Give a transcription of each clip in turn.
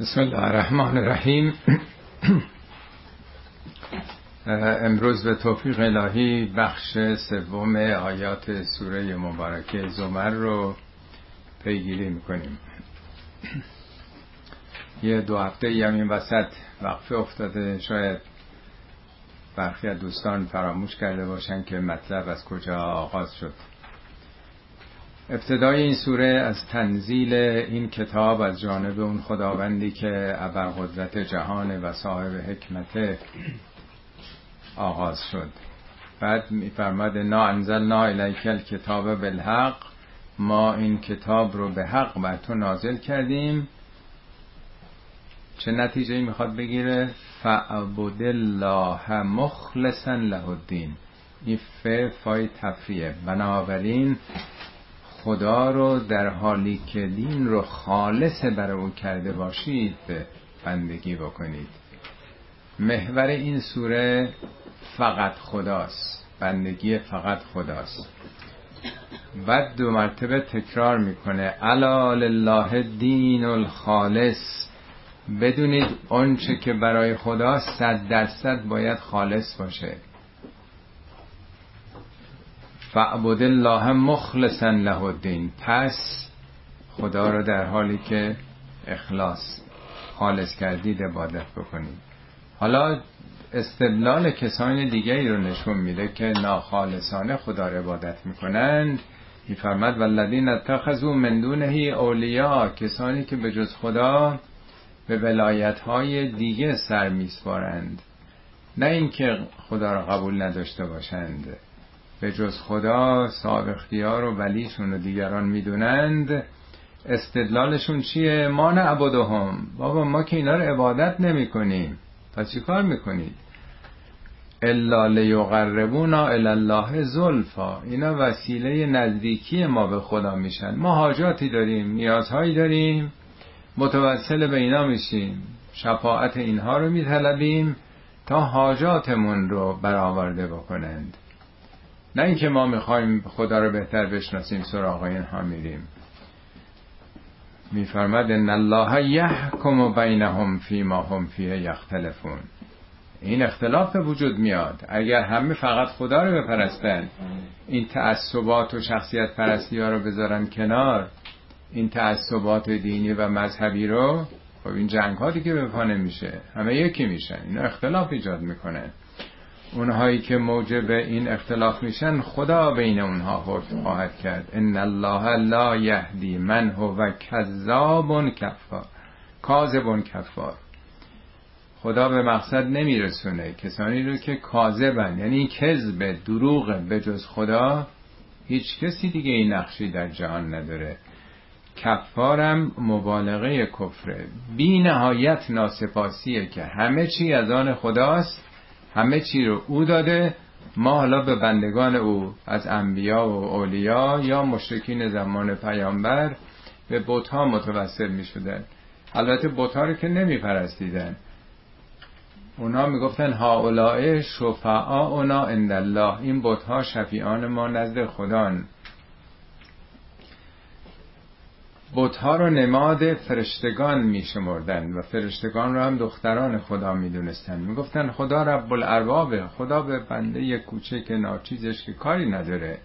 بسم الله الرحمن الرحیم. امروز به توفیق الهی بخش سوم آیات سوره مبارکه زمر رو پیگیری می‌کنیم. یه دو هفته یم این وسط وقفه افتاده. شاید برخی از دوستان فراموش کرده باشن که مطلب از کجا آغاز شد. ابتدای این سوره از تنزیل این کتاب از جانب اون خداوندی که ابرقدرت جهان و صاحب حکمت آغاز شد. بعد میفرماد نا انزلنا الیک الکتاب بالحق ما این کتاب رو به حق بر تو نازل کردیم. چه نتیجه می‌خواد بگیره؟ فعبد الله مخلصا له الدین. این ف فای تفریه بنابراین خدا رو در حالی که دین رو خالص برای او کرده باشید بندگی بکنید. محور این سوره فقط خداست. بندگی فقط خداست. بعد دو مرتبه تکرار می‌کنه. علا لله دین الخالص. بدونید آنچه که برای خدا صد درصد باید خالص باشه. فعبد الله مخلصا له الدین. پس خدا رو در حالی که اخلاص خالص کردید عبادت بکنید حالا استدلال کسان دیگری رو نشون میده که ناخالصانه خدا رو عبادت می‌کنند. میفرمد والذین اتخذوا من دونه اولیا کسانی که به جز خدا به ولایت های دیگه سر میسپارند. نه اینکه خدا را قبول نداشته باشند. به جز خدا اختیار و ولیشون و دیگران می‌دونند. استدلالشون چیه؟ ما نه عبدهم بابا ما که اینا رو عبادت نمی کنیم پس چی کار می‌کنید؟ الا لیقربونا الله زلفا. اینا وسیله نزدیکی ما به خدا میشن. ما حاجاتی داریم نیازهایی داریم. متوسل به اینا میشیم. شفاعت اینها رو میطلبیم تا حاجاتمون رو برآورده بکنند. نه اینکه ما می‌خوایم خدا رو بهتر بشناسیم سراغ اینها میریم. میفرماد ان الله یحکم بینهم فیما هم فیه یختلفون. این اختلاف وجود میاد. اگر همه فقط خدا رو بپرستن این تعصبات و شخصیت پرستی ها رو بذارن کنار این تعصبات دینی و مذهبی رو خب این جنگ ها دیگه به پا نمیشه. همه یکی میشن. اینا اختلاف ایجاد می‌کنه اونهایی که موجب این اختلاف میشن خدا بین اونها خواهد کرد. ان الله لا یهدی من هو کذاب کفار. کاذب کفار. خدا به مقصد نمیرسونه. کسانی رو که کاذبن یعنی کذب دروغ به جز خدا هیچ کسی دیگه این نقشی در جهان نداره. کفارم مبالغه کفره. بی نهایت ناسپاسیه که همه چی از آن خداست. همه چی رو او داده ما حالا به بندگان او از انبیا و اولیا یا مشرکین زمان پیامبر به بتها متوسل می شدن البته بتها رو که نمی پرستیدن اونا می‌گفتن هاولائه شفعا اونا عند الله. این بتها شفیعان ما نزد خدان بتها رو نماد فرشتگان میشمردن و فرشتگان رو هم دختران خدا می‌دونستن. می‌گفتن خدا رب الاربابه خدا به بنده یک کوچه که ناچیزش که کاری نداره.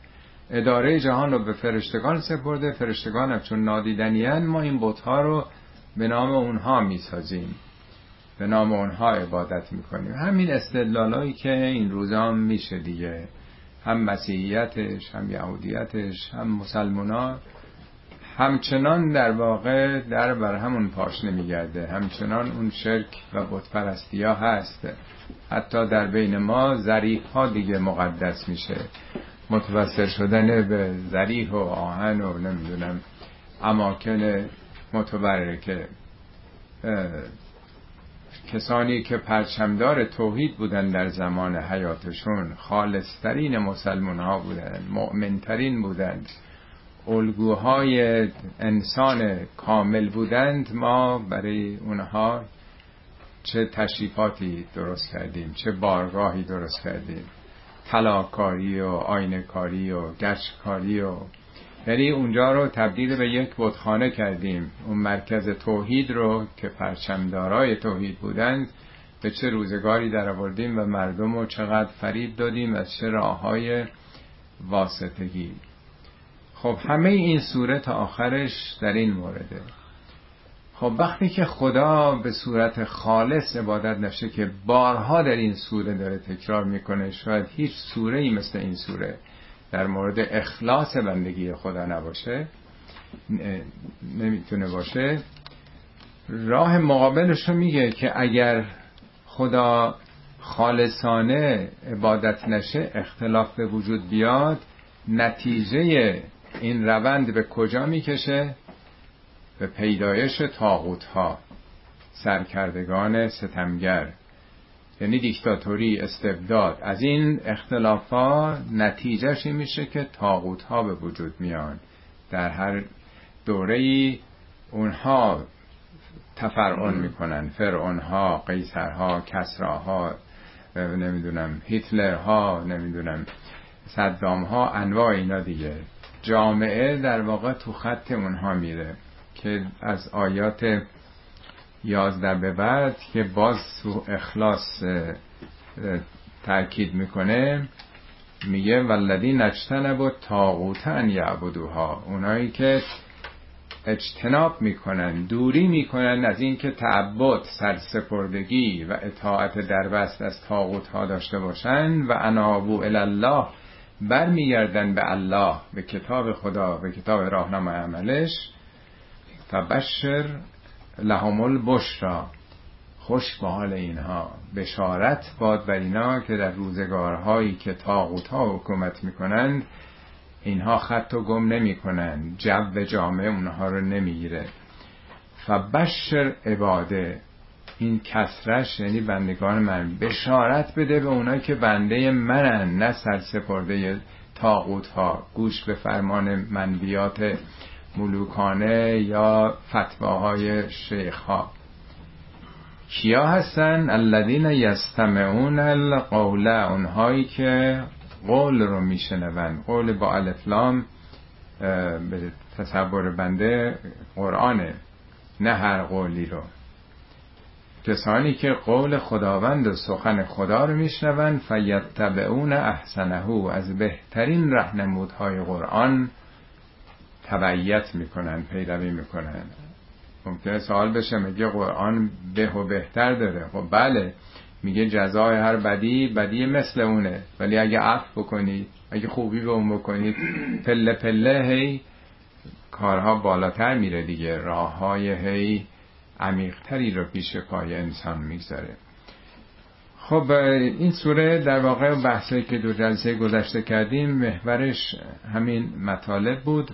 اداره جهان رو به فرشتگان سپرده. فرشتگان هم چون نادیدنیان ما این بتها رو به نام اونها می‌سازیم. به نام اونها عبادت می‌کنیم. همین استدلالایی که این روزا میشه دیگه. هم مسیحیتش هم یهودیتش هم مسلمانان همچنان در واقع در بر همون پاش نمیگرده. همچنان اون شرک و بتپرستی ها هست. حتی در بین ما ظریف ها دیگه مقدس میشه. متوسل شدن به ظریف و آهن و نمی‌دونم اماکن متبرکه. کسانی که پرچمدار توحید بودن در زمان حیاتشون خالصترین مسلمان ها بودن مؤمنترین بودند الگوهای انسان کامل بودند ما برای اونها چه تشریفاتی درست کردیم چه بارگاهی درست کردیم طلاکاری و آینکاری و گچکاری و یعنی اونجا رو تبدیل به یک بتخانه کردیم. اون مرکز توحید رو که پرچمدارای توحید بودند به چه روزگاری در آوردیم و مردم رو چقدر فریب دادیم از چه راه های واسطگی. خب همه این صورت تا آخرش در این مورده. خب وقتی که خدا به صورت خالص عبادت نشه که بارها در این سوره داره تکرار می‌کنه شاید هیچ سوره ای مثل این سوره در مورد اخلاص بندگی خدا نباشه نمی‌تونه باشه. راه مقابلش رو میگه که اگر خدا خالصانه عبادت نشه اختلاف به وجود بیاد نتیجه این روند به کجا می‌کشه؟ به پیدایش تاغوت ها سرکردگان ستمگر. یعنی دیکتاتوری استبداد. از این اختلافات نتیجهش میشه که تاغوت ها به وجود میان؟ در هر دوره ای اونها تفرعون می‌کنن. فرعون ها قیصر ها کسرا ها نمی‌دونم هیتلر ها نمی‌دونم صدام ها انواع اینا دیگه. جامعه در واقع تو خط اونها میره که از آیات یازده به بعد که باز تو اخلاص تاکید می‌کنه میگه ولدی نجتنب و تاغوت ان یعبدوها اونایی که اجتناب می‌کنن دوری می‌کنن از اینکه تعبد سرسپردگی و اطاعت دربست از تاغوت ها داشته باشن و انابو الله برمیگردن به الله به کتاب خدا به کتاب راهنمای عملش فبشر لهم البشرا. خوش به حال اینها. بشارت باد بر اینا که در روزگارهایی که تاغوت ها حکومت می‌کنند اینها خط و گم نمی کنند جو جامعه اونها رو نمی‌گیره. فبشر عباده. این کسرش یعنی بندگان من بشارت بده به اونایی که بنده منن نه سرسپرده تاغوت ها گوش به فرمان منبیات ملوکانه یا فتواهای شیخ ها کیا هستن؟ الذین یستمعون القول. اونهایی که قول رو میشنون قول با الفلام به تصور بنده قرآنه نه هر قولی رو. کسانی که قول خداوند و سخن خدا رو میشنون فیتبعون احسنه از بهترین رهنمودهای قرآن تبعیت می‌کنن پیروی می‌کنن. ممکنه سوال بشه میگه قرآن به و بهتر داره. خب بله میگه جزای هر بدی بدی مثل اونه. ولی اگه عفو بکنید اگه خوبی به اون بکنید پله پله هی کارها بالاتر میره دیگه. راه های هی عمیقتری رو پیش پای انسان می‌گذاره. خب این سوره در واقع بحثایی که دو جلسه گذشته کردیم محورش همین مطالب بود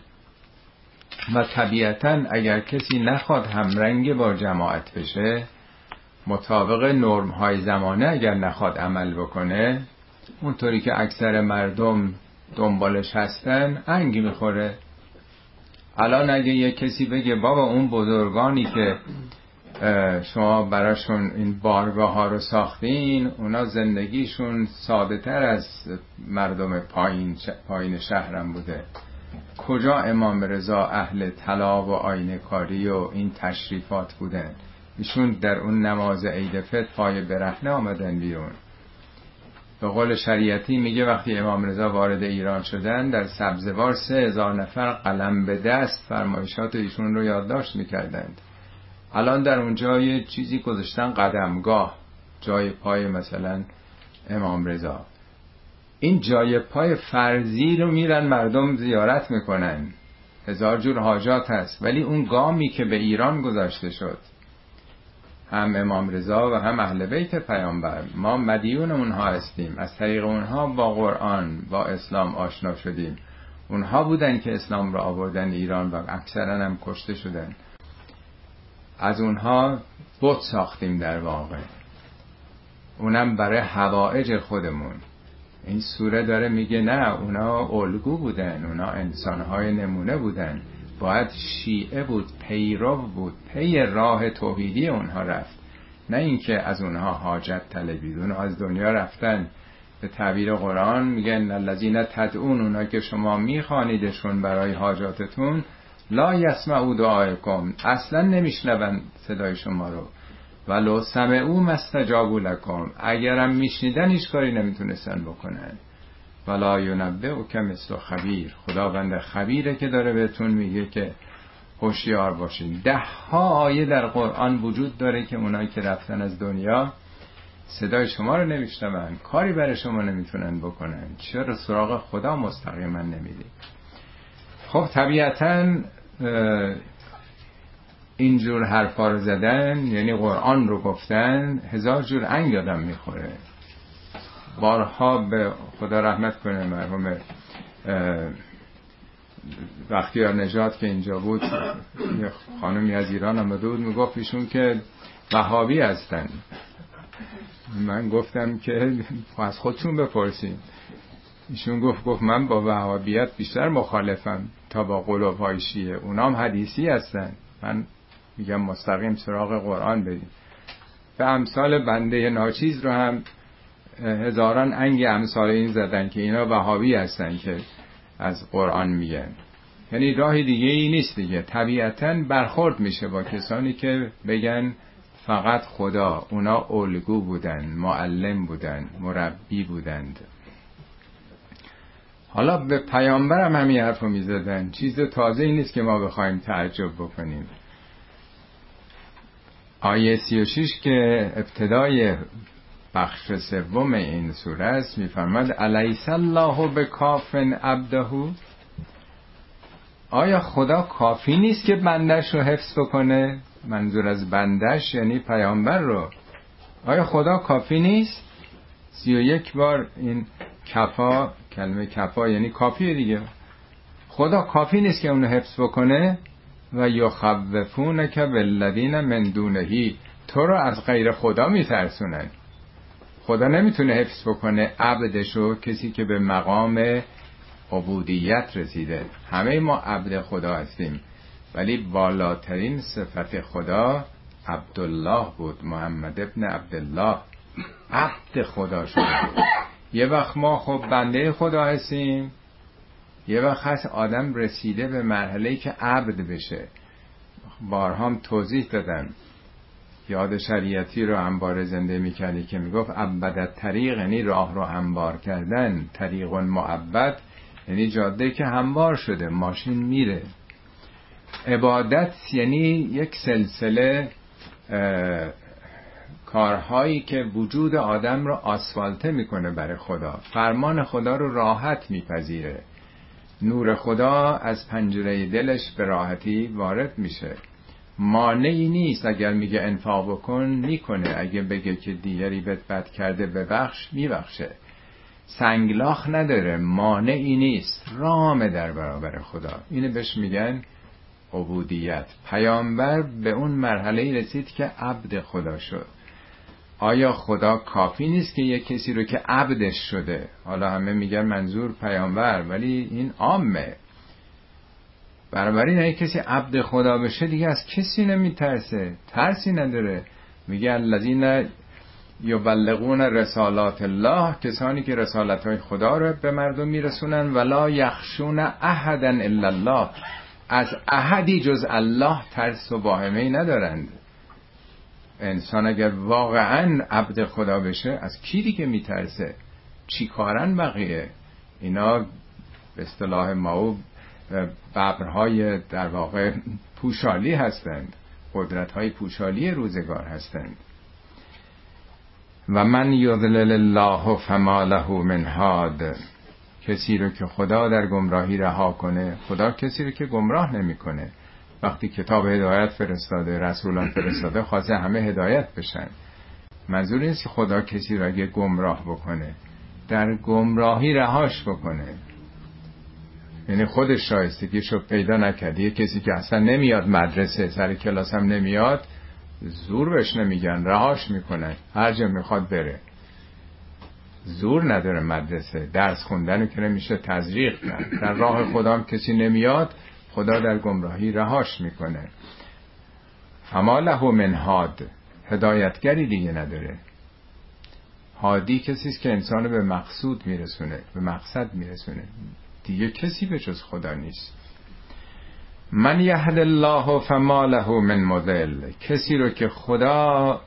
و طبیعتا اگر کسی نخواد همرنگ با جماعت بشه مطابق نرم های زمانه اگر نخواد عمل بکنه اونطوری که اکثر مردم دنبالش هستن انگی می‌خوره. الان اگه یه کسی بگه بابا اون بزرگانی که شما براشون این بارگاه ها رو ساختین اونا زندگیشون ساده تر از مردم پایین, پایین شهرم بوده. کجا امام رضا اهل طلا و آینه کاری و این تشریفات بودن؟ ایشون در اون نماز عید فطر پای برهنه آمدن بیرون. به قول شریعتی میگه وقتی امام رضا وارد ایران شدن در سبزوار سه هزار نفر قلم به دست فرمایشات ایشون رو یادداشت می‌کردند. الان در اونجا یه چیزی گذاشتن قدمگاه جای پای مثلا امام رضا. این جای پای فرضی رو میرن مردم زیارت می‌کنن. هزار جور حاجات هست ولی اون گامی که به ایران گذاشته شد هم امام رضا و هم اهل بیت پیامبر. ما مدیون اونها هستیم. از طریق اونها با قرآن با اسلام آشنا شدیم. اونها بودن که اسلام را آوردن ایران و اکثرا هم کشته شدن. از اونها بت ساختیم در واقع. اونم برای هوایج خودمون. این سوره داره میگه نه اونا الگو بودن اونا انسانهای نمونه بودن. باید شیعه بود پیرو بود پی راه توحیدی اونها رفت. نه اینکه از اونها حاجت طلبید اونها از دنیا رفتن. به تعبیر قرآن میگن الذین تدعون اونا که شما میخوانیدشون برای حاجاتتون لا یسمعوا دعایکم اصلا نمیشنون صدای شما رو. ولو سمعوا مستجابوا لکم. اگرم میشنیدن هیچ کاری نمی‌تونستن بکنن. ولا ینبه او که مثل خبیر. خداوند خبیره که داره بهتون میگه که هوشیار باشین. ده ها آیه در قرآن وجود داره که اونایی که رفتن از دنیا صدای شما رو نمیشنون کاری برای شما نمی‌تونن بکنن. چرا سراغ خدا مستقیما نمی‌دید خب طبیعتا اینجور حرفا رو زدن یعنی قرآن رو گفتن هزار جور انگ یادم می‌خوره. بارها به خدا رحمت کنه مرحوم وقتی نجات که اینجا بود یه خانمی از ایران آمده بود می‌گفت ایشون که وهابی هستن. من گفتم که از خودشون بپرسیم ایشون گفت گفت من با وهابیت بیشتر مخالفم تا با قلوب های اونام حدیثی هستن. من میگم مستقیم سراغ قرآن بریم. به امثال بنده ناچیز رو هم هزاران انگ امثال این زدن که اینا وهابی هستن که از قرآن میگن. یعنی راه دیگه ای نیست دیگه. طبیعتا برخورد میشه با کسانی که بگن فقط خدا اونا الگو بودن معلم بودن مربی بودند. حالا به پیامبر هم همین حرف رو می‌زدن. چیز تازه ای نیست که ما بخوایم تعجب بکنیم. آیه 36 که ابتدای بخش سوم این سوره است میفرماد الیس الله به کافن عبدهو آیا خدا کافی نیست که بندش رو حفظ بکنه؟ منظور از بندش یعنی پیامبر رو. آیا خدا کافی نیست؟ سی و یک بار این کفا کلمه کفا یعنی کافی دیگه. خدا کافی نیست که اونو حفظ بکنه؟ و یخوفون که بالذین من دونهی. تو رو از غیر خدا میترسونن. خدا نمی‌تونه حفظ بکنه عبدشو کسی که به مقام عبودیت رسیده. همه ما عبد خدا هستیم. ولی بالاترین صفت خدا عبدالله بود محمد ابن عبدالله. عبد خدا شده یه وقت ما خب بنده خدا هستیم. یه وقت هست آدم رسیده به مرحله که عبد بشه. بارهام توضیح دادم یاد شریعتی رو انبار زنده می‌کردی که می‌گفت عبدت طریق یعنی راه رو انبار کردن. طریق معبد یعنی جاده که هموار شده ماشین میره. عبادت یعنی یک سلسله کارهایی که وجود آدم رو آسفالته می‌کنه برای خدا. فرمان خدا رو راحت میپذیره. نور خدا از پنجره دلش به راحتی وارد میشه. مانعی نیست اگر میگه انفاق بکن می‌کنه. اگه بگه که دیگری بهت بد کرده ببخش میبخشه. سنگلاخ نداره مانعی نیست. رامه در برابر خدا. اینو بهش میگن عبودیت. پیامبر به اون مرحله رسید که عبد خدا شد. آیا خدا کافی نیست که یک کسی رو که عبدش شده؟ حالا همه میگن منظور پیامبر ولی این عامه. بنابراین اگه کسی عبد خدا بشه دیگه از کسی نمیترسه. ترسی نداره. میگه الذین یبلغون رسالات الله کسانی که رسالت های خدا رو به مردم میرسونن ولا یخشون احدا الا الله. از احدی جز الله ترس و واهمه ندارند. انسان اگر واقعا عبد خدا بشه از کی دیگه میترسه؟ چی کارن بقیه؟ اینا به اصطلاح ما ببرهای در واقع پوشالی هستند. قدرت های پوشالی روزگار هستند. و من یضلل الله فما له من هاد کسی رو که خدا در گمراهی رها کنه خدا کسی رو که گمراه نمی‌کنه. وقتی کتاب هدایت فرستاده رسولان فرستاده خواسته همه هدایت بشن. منظور نیست که خدا کسی رو اگه گمراه بکنه در گمراهی رهاش بکنه. یعنی خودش شایستگیشو پیدا نکرده کسی که اصلا نمیاد مدرسه سر کلاس هم نمیاد زور بهش نمیگن رهاش می‌کنن. هر جا می‌خواد بره. زور نداره مدرسه. درس خوندن که نمیشه تزریق کرد. در راه خدا هم کسی نمیاد خدا در گمراهی رهاش می‌کنه. فما له من هاد هدایتگری دیگه نداره. هادی کسی است که انسان به مقصود میرسونه به مقصد میرسونه. دیگه کسی به جز خدا نیست. من یهد الله فما له من مذل کسی رو که خدا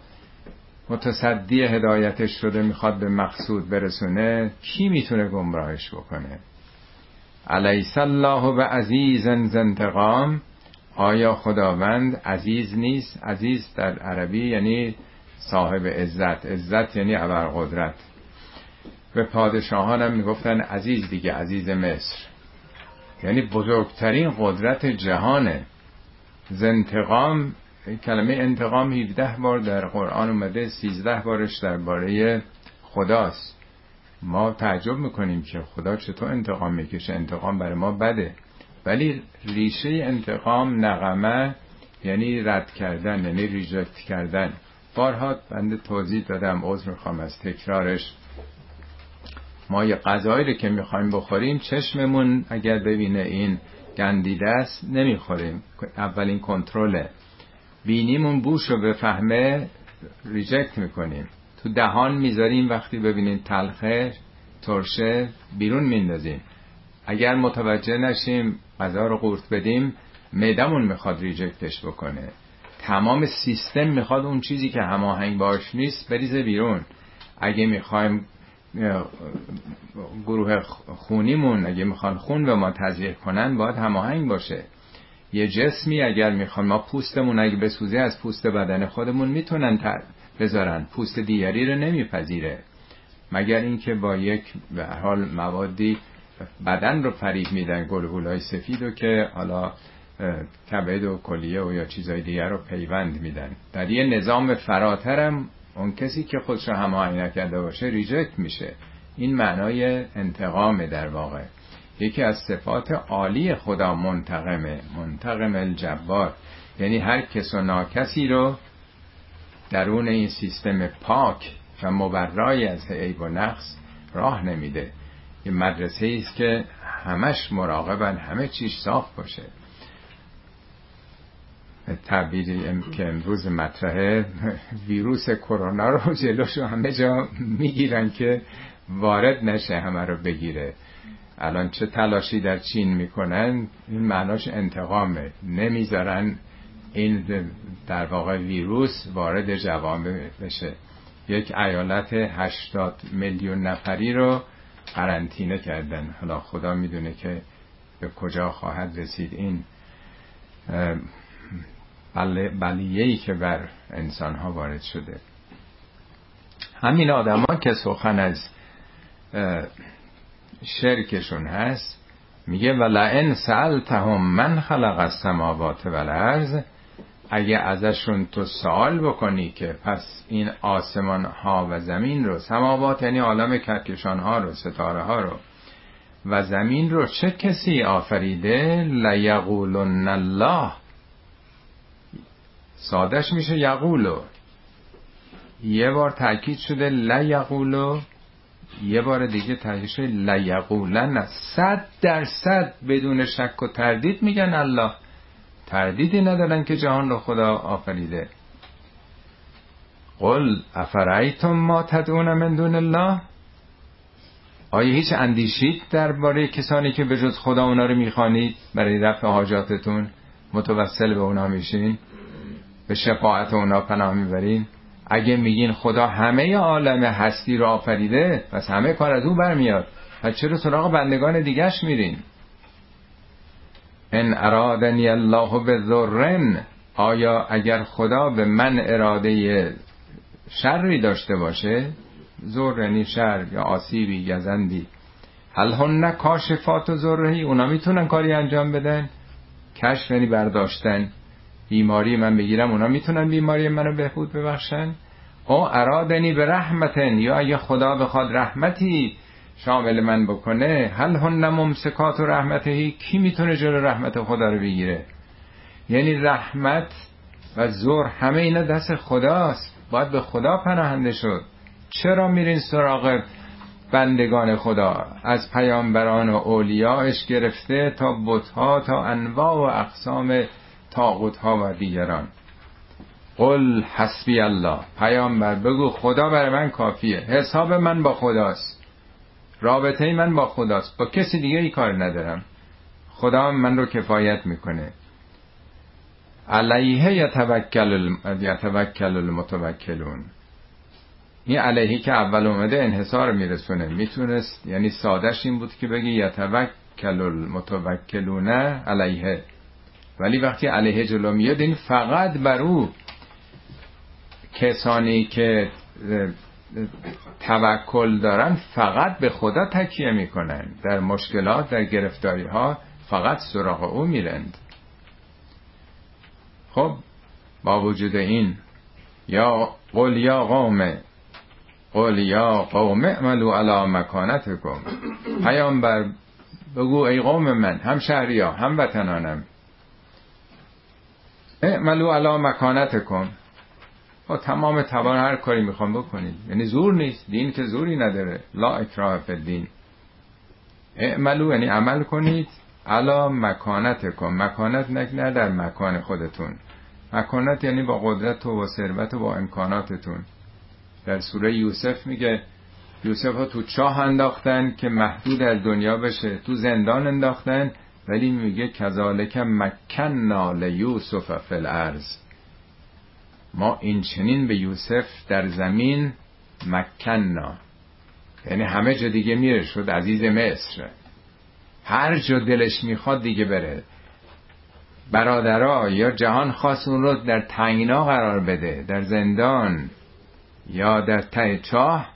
متصدی هدایتش شده می‌خواد به مقصود برسونه کی می‌تونه گمراهش بکنه؟ علیس الله به عزیز انتقام. آیا خداوند عزیز نیست؟ عزیز در عربی یعنی صاحب عزت. عزت یعنی ابرقدرت به پادشاهانم می‌گفتن عزیز دیگه عزیز مصر. یعنی بزرگترین قدرت جهانه. زنتقام کلمه انتقام 17 بار در قرآن اومده 13 بارش درباره خداست. ما تعجب می‌کنیم که خدا چطور انتقام می‌کشه. انتقام برای ما بده. ولی ریشه انتقام نقمه یعنی رد کردن یعنی reject کردن. بارها بنده توضیح دادم عذر می‌خوام از تکرارش. ما یه غذایی رو که می‌خوایم بخوریم چشممون اگر ببینه این گندیده است نمی‌خوریم. اولین کنترله. بینیمون بوش رو بفهمه reject می‌کنیم. تو دهان می‌ذاریم وقتی ببینیم تلخه ترشه بیرون میندازیم. اگر متوجه نشیم غذا رو قورت بدیم معدمون می‌خواد ریجکتش بکنه. تمام سیستم می‌خواد اون چیزی که هماهنگ باش نیست بریزه بیرون. اگه می‌خوایم گروه خونیمون اگه می‌خوان خون به ما تزریق کنن باید هماهنگ باشه. یه جسمی اگر می‌خوان ما پوستمون اگه بسوزه از پوست بدن خودمون می‌تونن بذارن. پوست دیگری رو نمیپذیره. مگر اینکه با یک به حال موادی بدن رو فریب میدن گلگولای سفید و که حالا کبد و کلیه و یا چیزای دیگر رو پیوند میدن. در یه نظام فراترم اون کسی که خودش رو هماهنگ نکرده باشه ریجکت میشه. این معنای انتقام در واقع. یکی از صفات عالی خدا منتقمه منتقم الجبار. یعنی هر کس و ناکسی رو درون این سیستم پاک و مبرای از عیب و نقص راه نمیده. یه مدرسه است که همش مراقبن همه چیش صاف باشه. تعبیری که امروز مطرحه. ویروس کرونا رو جلوشو همه جا می‌گیرن که وارد نشه همه رو بگیره. الان چه تلاشی در چین می‌کنن؟ این معناش انتقامه. نمی‌ذارن این در واقع ویروس وارد جوامع بشه. یک ایالت هشتاد میلیون نفری رو قرنطینه کردن. حالا خدا می‌دونه که به کجا خواهد رسید این. بلیهی که بر انسان ها وارد شده. همین آدما که سخن از شرکشون هست میگه ولئن سألتهم من خلق السماوات والارض اگه ازشون تو سوال بکنی که پس این آسمان ها و زمین رو سماوات یعنی عالم کهکشان ها رو ستاره ها رو و زمین رو چه کسی آفریده؟ لیقولن الله. سادش میشه یقولو. یه بار تاکید شده لیقولو یه بار دیگه شده لیقولن صد درصد بدون شک و تردید میگن الله. تردیدی ندارن که جهان رو خدا آفریده. قل افرایتم ما تدعون من دون الله؟ آیا هیچ اندیشید درباره کسانی که به جز خدا اونا رو می‌خوانید برای رفع حاجاتتون؟ متوسل به اونا میشین؟ به شفاعت اونا پناه می‌برین. اگه میگین خدا همه عالم هستی رو آفریده پس همه کار از او برمیاد. و چرا سراغ بندگان دیگش میرین؟ ان ارادنی الله به ذرن آیا اگر خدا به من اراده شری داشته باشه؟ ذرنی شر یا آسیبی گزندی هل هن کاشفات و ذرهی اونا می‌تونن کاری انجام بدن؟ کشف یعنی برداشتن. بیماری من بگیرم اونا می‌تونن بیماری منو بهبود ببخشن؟ او ارادنی به رحمتن یا اگه خدا بخواد رحمتی شامل من بکنه هل هن ممسکات و رحمتهی کی می‌تونه جلو رحمت خدا رو بگیره؟ یعنی رحمت و زور همه اینا دست خداست. باید به خدا پناهنده شد. چرا میرین سراغ بندگان خدا؟ از پیامبران و اولیاش گرفته تا بتها تا انواع و اقسام تاغوت ها و دیگران. قل حسبی الله. پیامبر بگو خدا برای من کافیه. حساب من با خداست. رابطه من با خداست. با کسی دیگه ای کار ندارم. خدا من رو کفایت می‌کنه. علیه یتوکل یتوکل المتوکلون. این علیهی که اول اومده انحصار میرسونه. می‌تونست یعنی سادش این بود که بگی یتوکل المتوکلون علیه. ولی وقتی علیه جلو میاد این فقط بر او کسانی که توکل دارن فقط به خدا تکیه می‌کنن. در مشکلات در گرفتاری ها فقط سراغ او میرند. خب با وجود این یا قل یا قوم قل یا قوم اعملو علی مکانتکم. پیامبر بگو ای قوم من هم شهری ها هم وطنانم. اعملو علی مکانتکم. با تمام توان هر کاری می‌خوام بکنید. یعنی زور نیست. دین که زوری نداره. لا اکراه فی الدین. اعملو یعنی عمل کنید. علا مکانت کن مکانت نه در مکان خودتون. مکانت یعنی با قدرت و با ثروت و با امکاناتتون. در سوره یوسف میگه یوسف ها تو چاه انداختن که محدود از دنیا بشه. تو زندان انداختن ولی میگه کذالک مکننا لیوسف فی الارض. ما این چنین به یوسف در زمین مکننا. یعنی همه جا دیگه میره شد عزیز مصر. هر جا دلش می‌خواد دیگه بره. برادرها یا جهان خاص اون رو در تنگنا قرار بده در زندان یا در ته چاه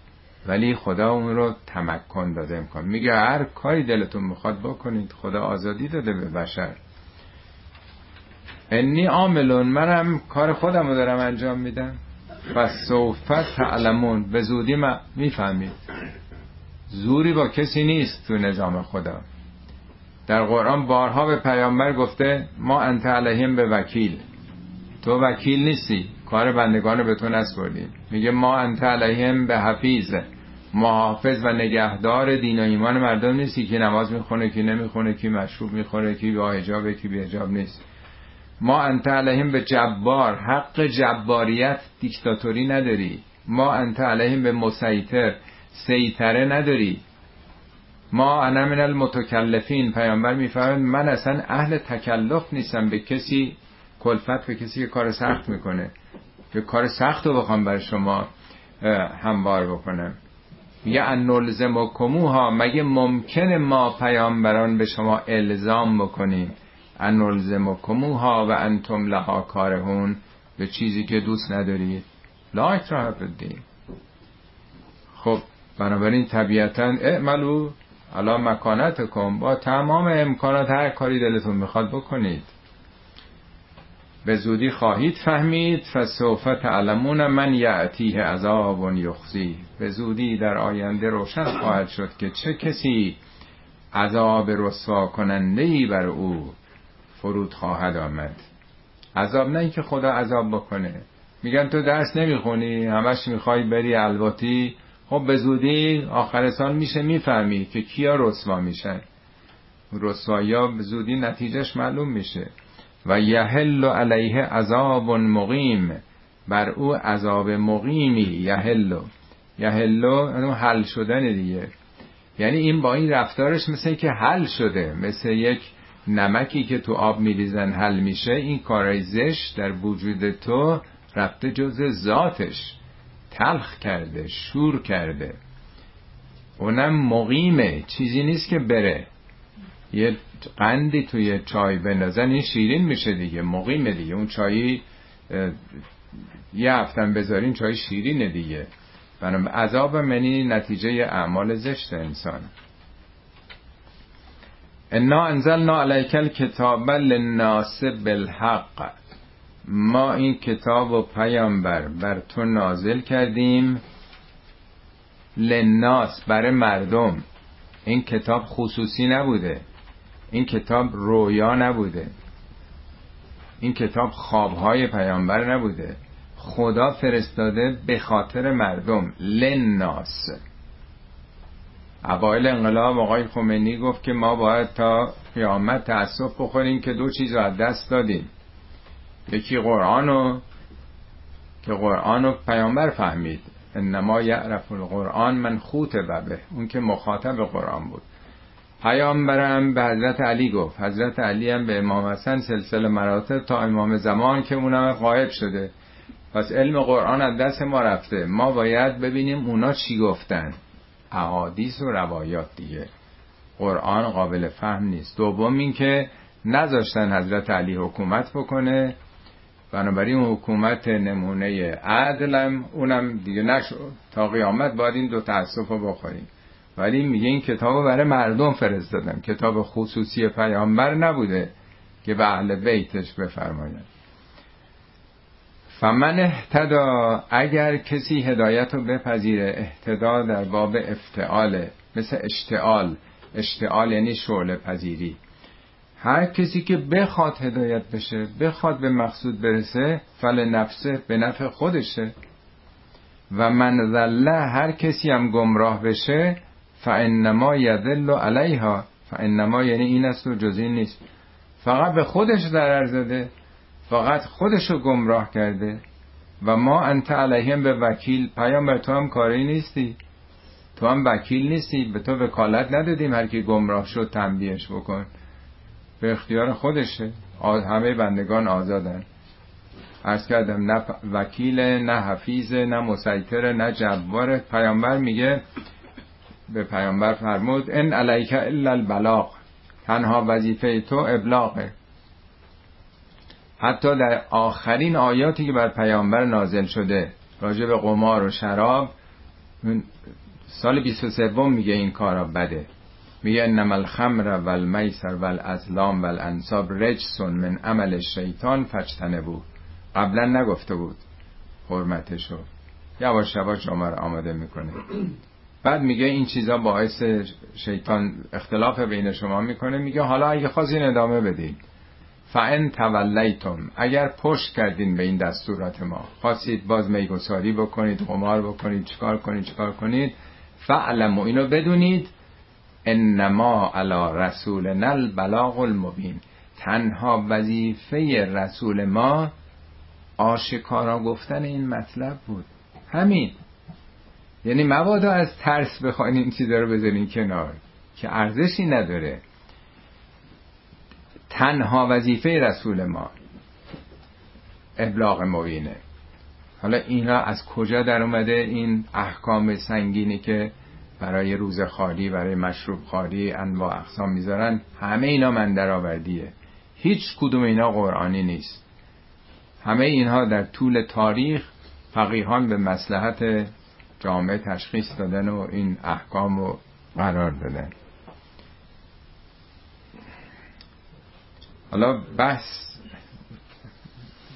ولی خدا اون رو تمکن داده امکان. میگه هر کاری دلتون می‌خواد بکنید خدا آزادی داده به بشر. انی عاملون منم کار خودم رو دارم انجام میدم. و صوفت تعلمون به زودی می‌فهمید. زوری با کسی نیست تو نظام خدا. در قرآن بارها به پیامبر گفته ما انت علیهم به وکیل. تو وکیل نیستی. کار بندگان به تو نسپردیم میگه ما انت علیهم به حفیظ. محافظ و نگهدار دین و ایمان مردم نیستی که نماز می‌خونه کی نمی‌خونه کی مشروب می‌خوره کی با حجاب کی بی حجاب نیست. ما انت علیهم به جبار حق جباریت دیکتاتوری نداری. ما انت علیهم به مسیطر سیطره نداری. ما انا من المتکلفین. پیامبر میفرماید من اصلا اهل تکلف نیستم. به کسی کلفت به کسی که کار سخت می‌کنه. که کار سخت رو بخوام بر شما هموار بکنم. میگه ان نلزم و کموها مگه ممکن ما پیامبران به شما الزام بکنیم؟ ان نلزم و کموها و انتم لها کارهون به چیزی که دوست ندارید. لا اکراه بدین خب بنابراین طبیعتا اعملو علا مکانت کن با تمام امکانات هر کاری دلتون می‌خواد بکنید. به زودی خواهید فهمید فسوف تعلمون من یعتیه عذاب یخزی. به زودی در آینده روشن خواهد شد که چه کسی عذاب رسوا کننده بر او فرود خواهد آمد. عذاب نه که خدا عذاب بکنه. میگن تو درس نمی‌خونی همش می‌خوای بری الواتی خب به زودی آخر سال میشه می‌فهمی که کیا رسوا میشن. رسوایی ها به زودی نتیجهش معلوم میشه. و یحل علیه عذاب مقیم. بر او عذاب مقیمی یحل. یحل اون حل شدن دیگه. یعنی این با این رفتارش مثل که حل شده. مثل یک نمکی که تو آب میریزن حل میشه این کارای زش در وجود تو رفته جز ذاتش. تلخ کرده شور کرده. اونم مقیمه. چیزی نیست که بره. یه قندی توی چای بندازن این شیرین میشه دیگه مقیمه دیگه. اون چایی یه هفتن بذارین چای شیرینه دیگه. بنام عذاب منی نتیجه اعمال زشت انسان. انا انزلنا علیک الکتاب للناس بالحق. ما این کتاب و پیامبر بر تو نازل کردیم لناس برای مردم. این کتاب خصوصی نبوده. این کتاب رویا نبوده. این کتاب خوابهای پیامبر نبوده. خدا فرستاده به خاطر مردم. لناس. اوایل انقلاب آقای خمینی گفت که ما باید تا قیامت تأسف بخوریم که دو چیز رو از دست دادیم. یکی قرآن و که قرآن رو پیامبر فهمید. انما یعرف القرآن من خوت ببه. اون که مخاطب قرآن بود. پیامبرم به حضرت علی گفت. حضرت علی هم به امام حسن سلسله مراتب تا امام زمان که اونم قائب شده. پس علم قرآن از دست ما رفته. ما باید ببینیم اونا چی گفتن. احادیث و روایات دیگه. قرآن قابل فهم نیست. دوم این که نذاشتن حضرت علی حکومت بکنه. بنابراین حکومت نمونه عدلم. اونم دیگه نشد. تا قیامت باید این دو تاسف رو بخوریم. ولی میگه این کتاب برای مردم فرستادم. کتاب خصوصی پیامبر نبوده که به اهل بیتش بفرماید. فمن اهتدا اگر کسی هدایت رو بپذیره اهتدا در باب افتعاله مثل اشتعال. اشتعال یعنی شعله پذیری. هر کسی که بخواد هدایت بشه بخواد به مقصود برسه فل نفسه به نفع خودشه. و من ذله هر کسی هم گمراه بشه فانما یذل علیها فانما یعنی این است و جزی نیست. فقط به خودش ضرر زده فقط خودشو گمراه کرده. و ما انت علیهم به وکیل پیامبر تو هم کاری نیستی. تو هم وکیل نیستی به تو وکالت ندادیم هر کی گمراه شد تنبیهش بکن. به اختیار خودشه. همه بندگان آزادن. ارز کردم نه وکیل نه حفیظ نه مسیطر نه جبار پیامبر میگه به پیامبر فرمود ان علیک الا البلاغ تنها وظیفه تو ابلاغه. حتی در آخرین آیاتی که بر پیامبر نازل شده راجع به قمار و شراب سال 23 میگه این کارا بده. میگه انما الخمر و المیسر و الازلام و الانصاب رجسون من عمل شیطان فجتنه بود قبلا نگفته بود حرمتشو. یواش یواش رو آماده می‌کنه. بعد میگه این چیزا باعث شیطان اختلاف بین شما می‌کنه. میگه حالا اگه خواستین ادامه بدین. فان تولیتم اگر پشت کردین به این دستورات ما. خواستید باز میگساری بکنید قمار بکنید چیکار کنید چیکار کنید. فعلمو اینو بدونید. انما علی رسول نل بلاغ المبین تنها وظیفه رسول ما آشکارا گفتن این مطلب بود. همین. یعنی مبادا از ترس بخواین این چیزا رو بذارین کنار که ارزشی نداره. تنها وظیفه رسول ما ابلاغ مبینه. حالا اینا از کجا در اومده؟ این احکام سنگینی که برای روز خالی برای مشروب خالی انواع اقسام می‌ذارن همه اینا من درآوردیه. هیچ کدوم اینا قرآنی نیست. همه اینها در طول تاریخ فقیهان به مسلحت جامعه تشخیص دادن و این احکام رو قرار دادن. حالا بحث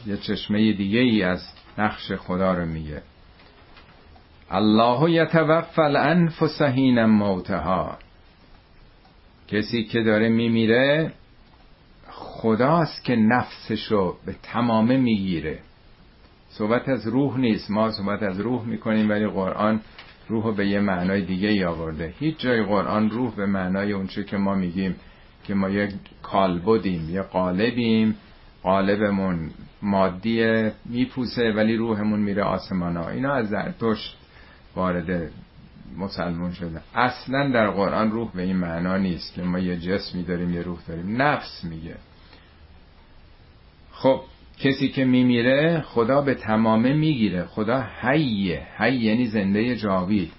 یه چشمه دیگه ای از نقش خدا رو میگه. الله یتوفى الانفس حین موتها. کسی که داره میمیره خداست که نفسشو به تمامه می‌گیره. صحبت از روح نیست. ما صحبت از روح می‌کنیم ولی قرآن روح به یه معنای دیگه ای آورده. هیچ جای قرآن روح به معنای اونچه که ما میگیم که ما یک کالبدیم یه قالبیم. قالبمون مادیه میپوسه ولی روحمون میره آسمانا. اینا از زرتشت وارد مسلمون شده. اصلا در قرآن روح به این معنا نیست که ما یه جسمی داریم یه روح داریم. نفس میگه. خب کسی که میمیره خدا به تمامه می‌گیره. خدا حیه. حی یعنی زنده جاوید.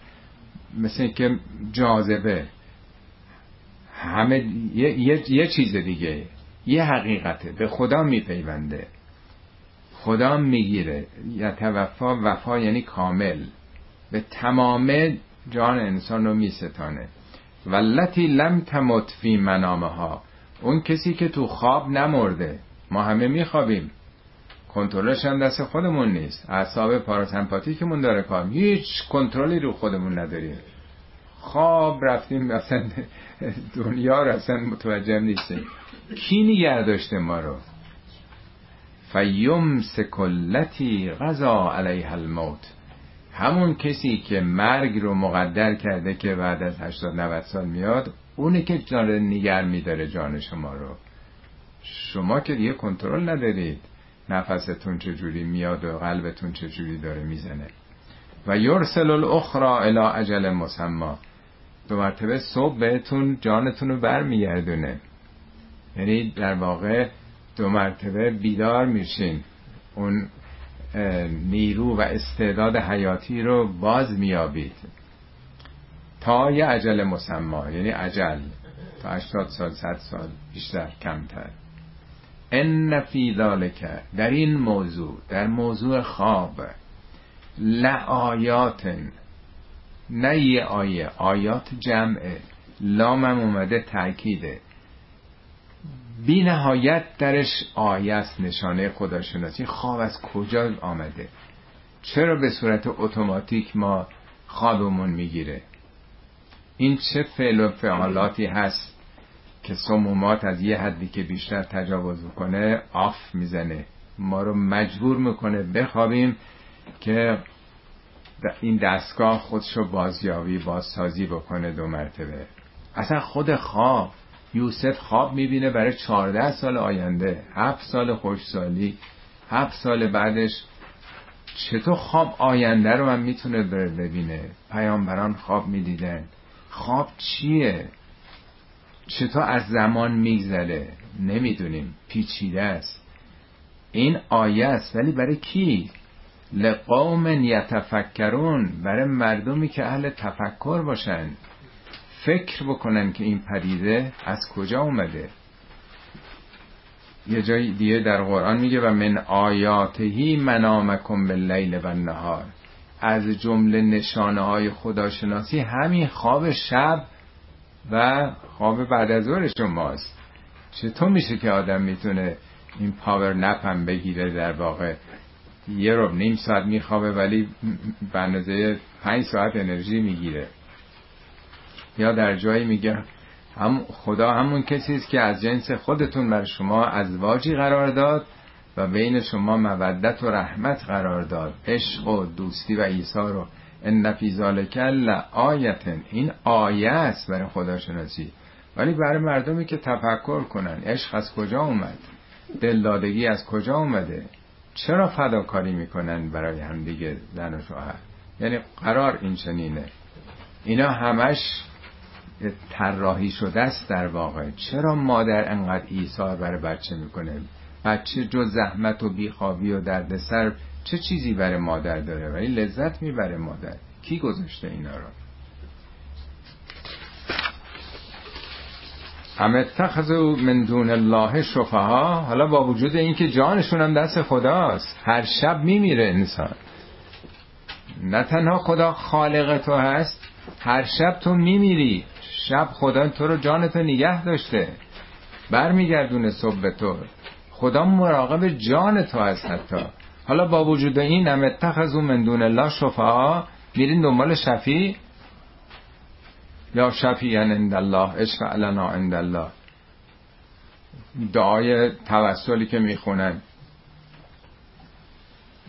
مثل که جاذبه. همه یه, یه،, یه چیز دیگه. یه حقیقته. به خدا میپیونده. خدا می‌گیره. یتوفا وفا یعنی کامل. به تمام جان انسان رو میستانه. ولتی لم تمت فی منامه ها اون کسی که تو خواب نمرده. ما همه میخوابیم. کنترلش هم دست خودمون نیست. اعصاب پاراسمپاتیکمون داره کار. هیچ کنترلی رو خودمون نداریم. خواب رفتیم اصلا دنیا رو اصلا متوجه نیستیم. کی نگه داشته ما رو؟ فیم سکلتی غذا علیه الموت. همون کسی که مرگ رو مقدر کرده که بعد از 80 90 سال میاد اونه که داره نگر میداره جان شما رو. شما که دیگه کنترل ندارید. نفستون چجوری میاد و قلبتون چجوری داره می‌زنه. و یرسل الاخرى الى اجل مسما دو مرتبه صبح بهتون جانتون رو برمیگردونه. یعنی در واقع دو مرتبه بیدار میشین. اون نیرو و استعداد حیاتی رو باز میابید تا یه عجل مسما یعنی عجل تا 80 سال 100 سال بیشتر کمتر. ان فی ذالک در این موضوع در موضوع خواب لآیات نه یه آیه آیات جمعه لامم اومده تأکیده. بی نهایت درش آیه است نشانه خداشناسی. خواب از کجا آمده؟ چرا به صورت اتوماتیک ما خوابمون می‌گیره؟ این چه فعل و فعالاتی هست؟ که سمومات از یه حدی که بیشتر تجاوز کنه آف می‌زنه. ما رو مجبور می‌کنه بخوابیم که این دستگاه خودشو بازیابی بازسازی بکنه دو مرتبه. اصلا خود خواب یوسف خواب می‌بینه برای چهارده سال آینده. هفت سال خوشسالی. هفت سال بعدش چطور خواب آینده رو من می‌تونه ببینه؟ پیامبران خواب می‌دیدن. خواب چیه؟ چطور از زمان میگذره. نمی‌دونیم. پیچیده است. این آیه است. ولی برای کی؟ لقوم یتفکرون. برای مردمی که اهل تفکر باشن. فکر بکنن که این پدیده از کجا اومده. یه جای دیگه در قرآن میگه و من آیاتهی منامکم باللیل و نهار از جمله نشانه های خداشناسی همین خواب شب و خواب بعد از ظهر شماست. چطور میشه که آدم می‌تونه این پاور نپم بگیره در واقع؟ یه رو نیم ساعت میخوابه ولی به اندازه پنج ساعت انرژی می‌گیره. یا در جایی میگه هم خدا همون کسی است که از جنس خودتون بر شما ازواجی قرار داد و بین شما مودت و رحمت قرار داد. عشق و دوستی و ایثار رو. ان فی ذالک آیتن این آیه است برای خداشناسی. ولی برای مردمی که تفکر کنن عشق از کجا اومد؟ دلدادگی از کجا اومده؟ چرا فداکاری می‌کنن برای همدیگه زن و شوهر؟ یعنی قرار این چنینه. اینا همش طراحی شده است در واقع. چرا مادر انقدر ایثار برای بچه می‌کنه؟ بچه جز زحمت و بیخوابی و دردسر چه چیزی برای مادر داره؟ ولی لذت می‌بره مادر. کی گذاشته اینا رو؟ هم اتخذوا من دون الله شفها حالا با وجود اینکه جانشون هم دست خداست هر شب میمیره انسان. نه تنها خدا خالق تو هست هر شب تو میمیری. شب خدا تو رو جانتو نگه داشته. برمیگردونه صبح به تو. خدا مراقب جان تو هست حتی. حالا با وجود این هم اتخذو من دون الله شفا میرین دنبال شفی یا شفیعن عند الله اشفع لنا عند الله دعای توسلی که می‌خونن.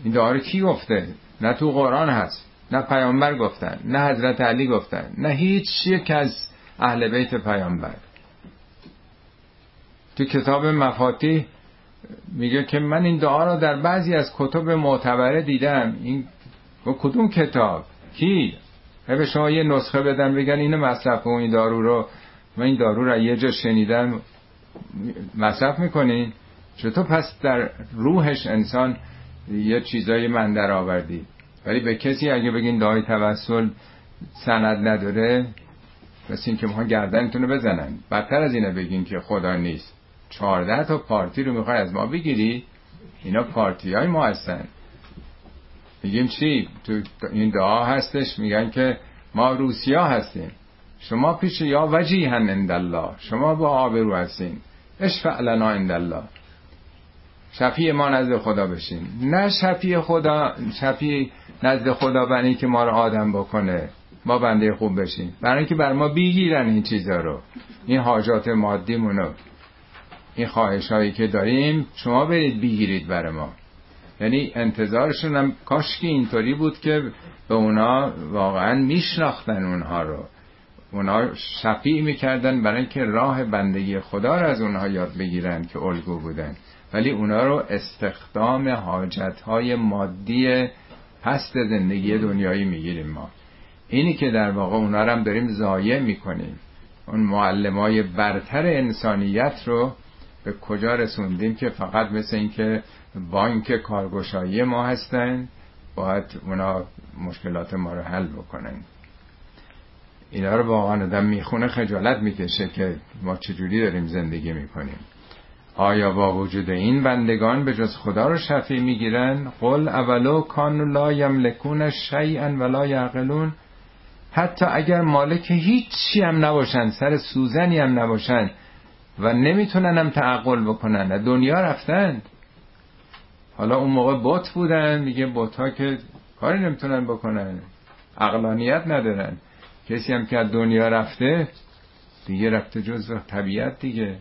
این دعا رو کی گفته؟ نه تو قرآن هست نه پیامبر گفتن نه حضرت علی گفتن نه هیچ یک از اهل بیت پیامبر. تو کتاب مفاتیح میگه که من این دعا رو در بعضی از کتب معتبره دیدم. این کدوم کتاب؟ کی؟ به شما یه نسخه بدن بگن اینو مصرف کن این دارو رو. من این دارو رو یه جا شنیدم. مصرف می‌کنین چطور؟ پس در روحش انسان یه چیزایی من در آوردی. ولی به کسی اگه بگین دعای توسل سند نداره مثل این که ما گردنتون بزنن. بدتر از اینه بگین که خدا نیست. چهارده تا پارتی رو می‌خوای از ما بگیری؟ اینا پارتی های ما هستن. میگیم چی؟ تو این دعا هستش میگن که ما روسیا هستیم. شما پیش یا وجیهن عند الله شما با آبرو هستین. اشفع لنا عند الله ما نزد خدا بشین. نه شفیع خدا شفیع نزد خدا بنی که ما رو آدم بکنه ما بنده خوب بشیم. برای اینکه بر ما بیگیرن این چیزا رو. این حاجات مادیمونو. این خواهش هایی که داریم شما برید بیگیرید برای ما. یعنی انتظارشون هم کاشکی اینطوری بود که به اونا واقعا میشناختن اونها رو. اونا شفیع می‌کردن برای اینکه راه بندگی خدا رو از اونها یاد بگیرن که الگو بودن. ولی اونا رو استخدام حاجت های مادی پست زندگی دنیایی می‌گیریم ما. اینی که در واقع اونا رو هم داریم ضایع می‌کنیم. اون معلم های برتر انسانیت رو به کجا رسوندیم که فقط مثل اینکه بانک کارگشایی ما هستن باید اونا مشکلات ما رو حل بکنن. اینا رو واقعا آدم می‌خونه خجالت می‌کشه که ما چجوری داریم زندگی می‌کنیم. آیا با وجود این بندگان به جز خدا رو شفیع می‌گیرن؟ قل اولو کانو لا یملکون شیئا ولا یعقلون. حتی اگر مالک هیچی هم نباشن سر سوزنی هم نباشن و نمی‌تونن هم تعقل بکنن دنیا رفتن. حالا اون موقع بت بودن میگه بت ها که کاری نمی‌تونن بکنن عقلانیت ندارن. کسی هم که از دنیا رفته دیگه رفته جز طبیعت دیگه.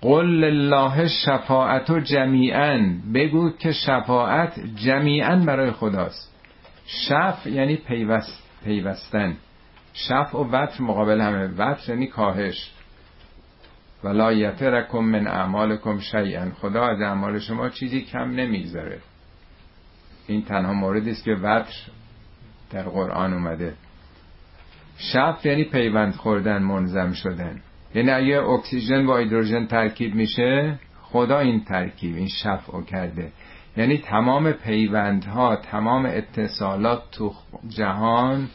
قل لله شفاعت و جمیعا. بگو که شفاعت جمیعا برای خداست. شف یعنی پیوست پیوستن. شف و وطر مقابل همه. وطر یعنی کاهش. ولا یترکم من اعمالکم شیئا. خدا از اعمال شما چیزی کم نمی‌گذاره. این تنها موردی است که وطر در قرآن اومده. شف یعنی پیوند خوردن منظم شدن. یعنی اگه اکسیژن با هیدروژن ترکیب میشه خدا این ترکیب این شفع کرده. یعنی تمام پیوندها تمام اتصالات تو جهان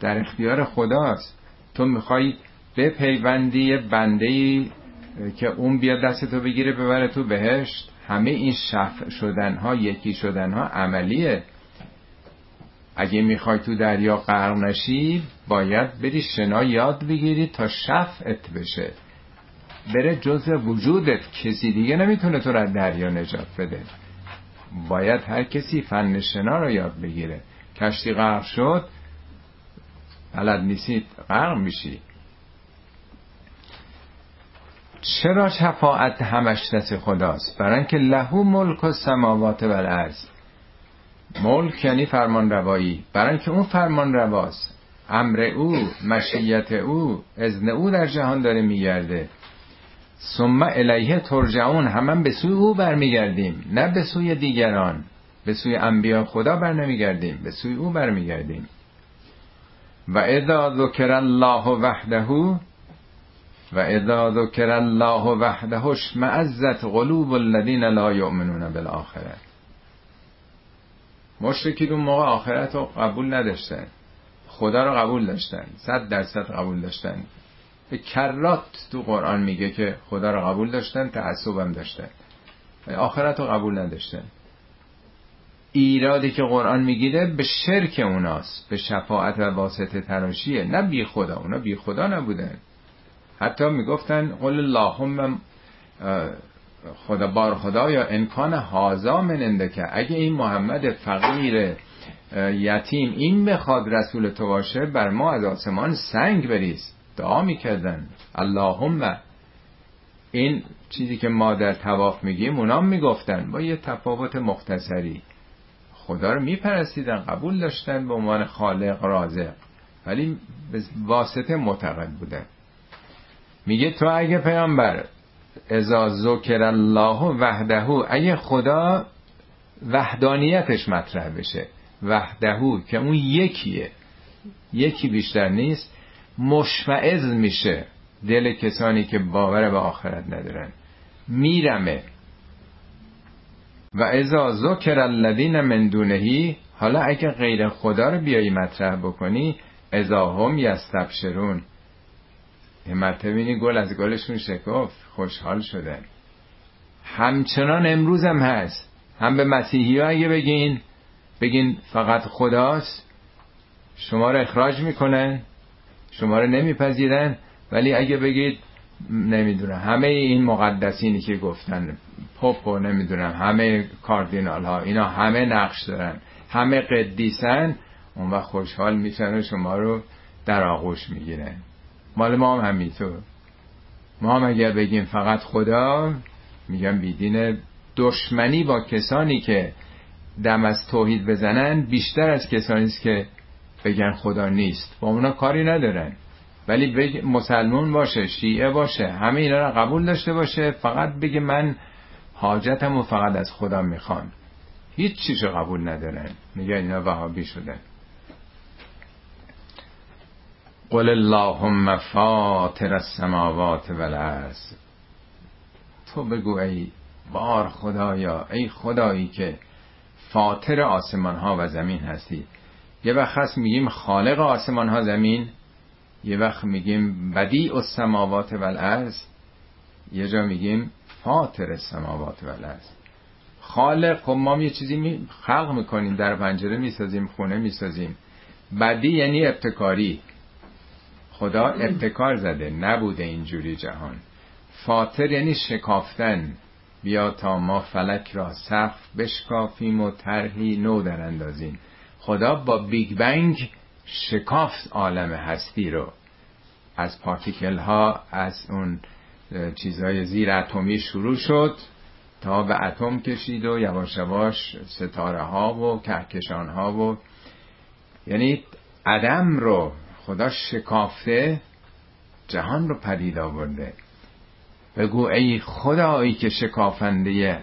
در اختیار خداست. تو می‌خوای به پیوندی بنده ای که اون بیاد دستتو بگیره ببره تو بهشت. همه این شفع شدنها یکی شدنها عملیه. اگه می‌خوای تو دریا غرق نشی باید بری شنا یاد بگیری تا شفعت بشه. بره جز وجودت. کسی دیگه نمی‌تونه تو را دریا نجات بده. باید هر کسی فن شنا رو یاد بگیره. کشتی غرق شد بلد نیستید غرق میشی. چرا شفاعت همش دست خداست؟ برای اینکه لهو ملک و سماوات و الارض ملک یعنی فرمان روایی. برای اینکه اون فرمان رواست. امر او مشیت او ازن او در جهان داره میگرده. ثم الیه ترجعون. همان به سوی او برمیگردیم نه به سوی دیگران. به سوی انبیا خدا بر نمیگردیم به سوی او برمیگردیم. و اذا ذکر الله وحده و اذا ذکر الله وحده اشمعزت قلوب الذین لا یؤمنون بالآخره مشرکین اون موقع آخرت رو قبول نداشتن. خدا رو قبول داشتن. صد درصد قبول داشتن. به کرات تو قرآن میگه که خدا رو قبول داشتن تعصبم داشتن. آخرت رو قبول نداشتن. ایرادی که قرآن می‌گیره به شرک اوناست. به شفاعت و واسطه تراشیه. نه بی خدا اونا بی خدا نبودن. حتی می‌گفتن قل اللهم خدا بار خدا یا امکان هازا مننده که اگه این محمد فقیر یتیم این بخواد رسول تو باشه بر ما از آسمان سنگ بریز. دعا می‌کردن. اللهم. این چیزی که ما در تواف میگیم اونام می‌گفتن. با یه تفاوت مختصری. خدا رو میپرستیدن قبول داشتن به عنوان خالق رازق. ولی واسطه معتقد بودن. میگه تو اگه پیامبر ازا ذکر الله وحده اگه خدا وحدانیتش مطرح بشه وحدهو که اون یکیه یکی بیشتر نیست مشمعز میشه دل کسانی که باور به آخرت ندارن. میرمه. و ازا ذکر الذین من دونهی حالا اگه غیر خدا رو بیایی مطرح بکنی ازا هم یستبشرون. یه مرتبه بینی گل از گلشون شکفت خوشحال شدن همچنان امروز هم هست. هم به مسیحی ها اگه بگین بگین فقط خداست. شما رو اخراج می‌کنن. شما رو نمیپذیرن. ولی اگه بگید نمی‌دونم. همه این مقدسینی که گفتن پاپ و نمی‌دونم همه کاردینال ها اینا همه نقش دارن. همه قدیسن. اون وقت خوشحال میشن و شما رو در آغوش می‌گیرن. مال ما هم همینطور. ما هم اگر بگیم فقط خدا میگم بیدین دشمنی با کسانی که دم از توحید بزنن بیشتر از کسانی است که بگن خدا نیست. با اونا کاری ندارن. ولی مسلمون باشه شیعه باشه همه اینا رو قبول داشته باشه فقط بگه من حاجتم و فقط از خدا می‌خوام. هیچ چیز قبول ندارن. میگه اینا وهابی شدن. قل اللهم فاطر السماوات والارض. تو بگو ای بار خدایا ای خدایی که فاطر آسمان ها و زمین هستی. یه وقت هست میگیم خالق آسمان ها زمین. یه وقت میگیم بدیع السماوات والارض. یه جا میگیم فاطر السماوات والارض. خالق خب ما یه چیزی می خلق می‌کنیم. در پنجره می‌سازیم خونه می‌سازیم. بدی یعنی ابتکاری. خدا ابتکار زده نبوده اینجوری جهان. فاطر یعنی شکافتن. بیا تا ما فلک را سقف بشکافیم و طرحی نو در اندازیم. خدا با بیگ بنگ شکافت عالم هستی رو. از پارتیکل ها از اون چیزهای زیر اتمی شروع شد تا به اتم کشید و یواش یواش ستاره ها و کهکشان ها و یعنی عدم رو خدا شکافته جهان رو پدید آورده. بگو ای خدایی که شکافنده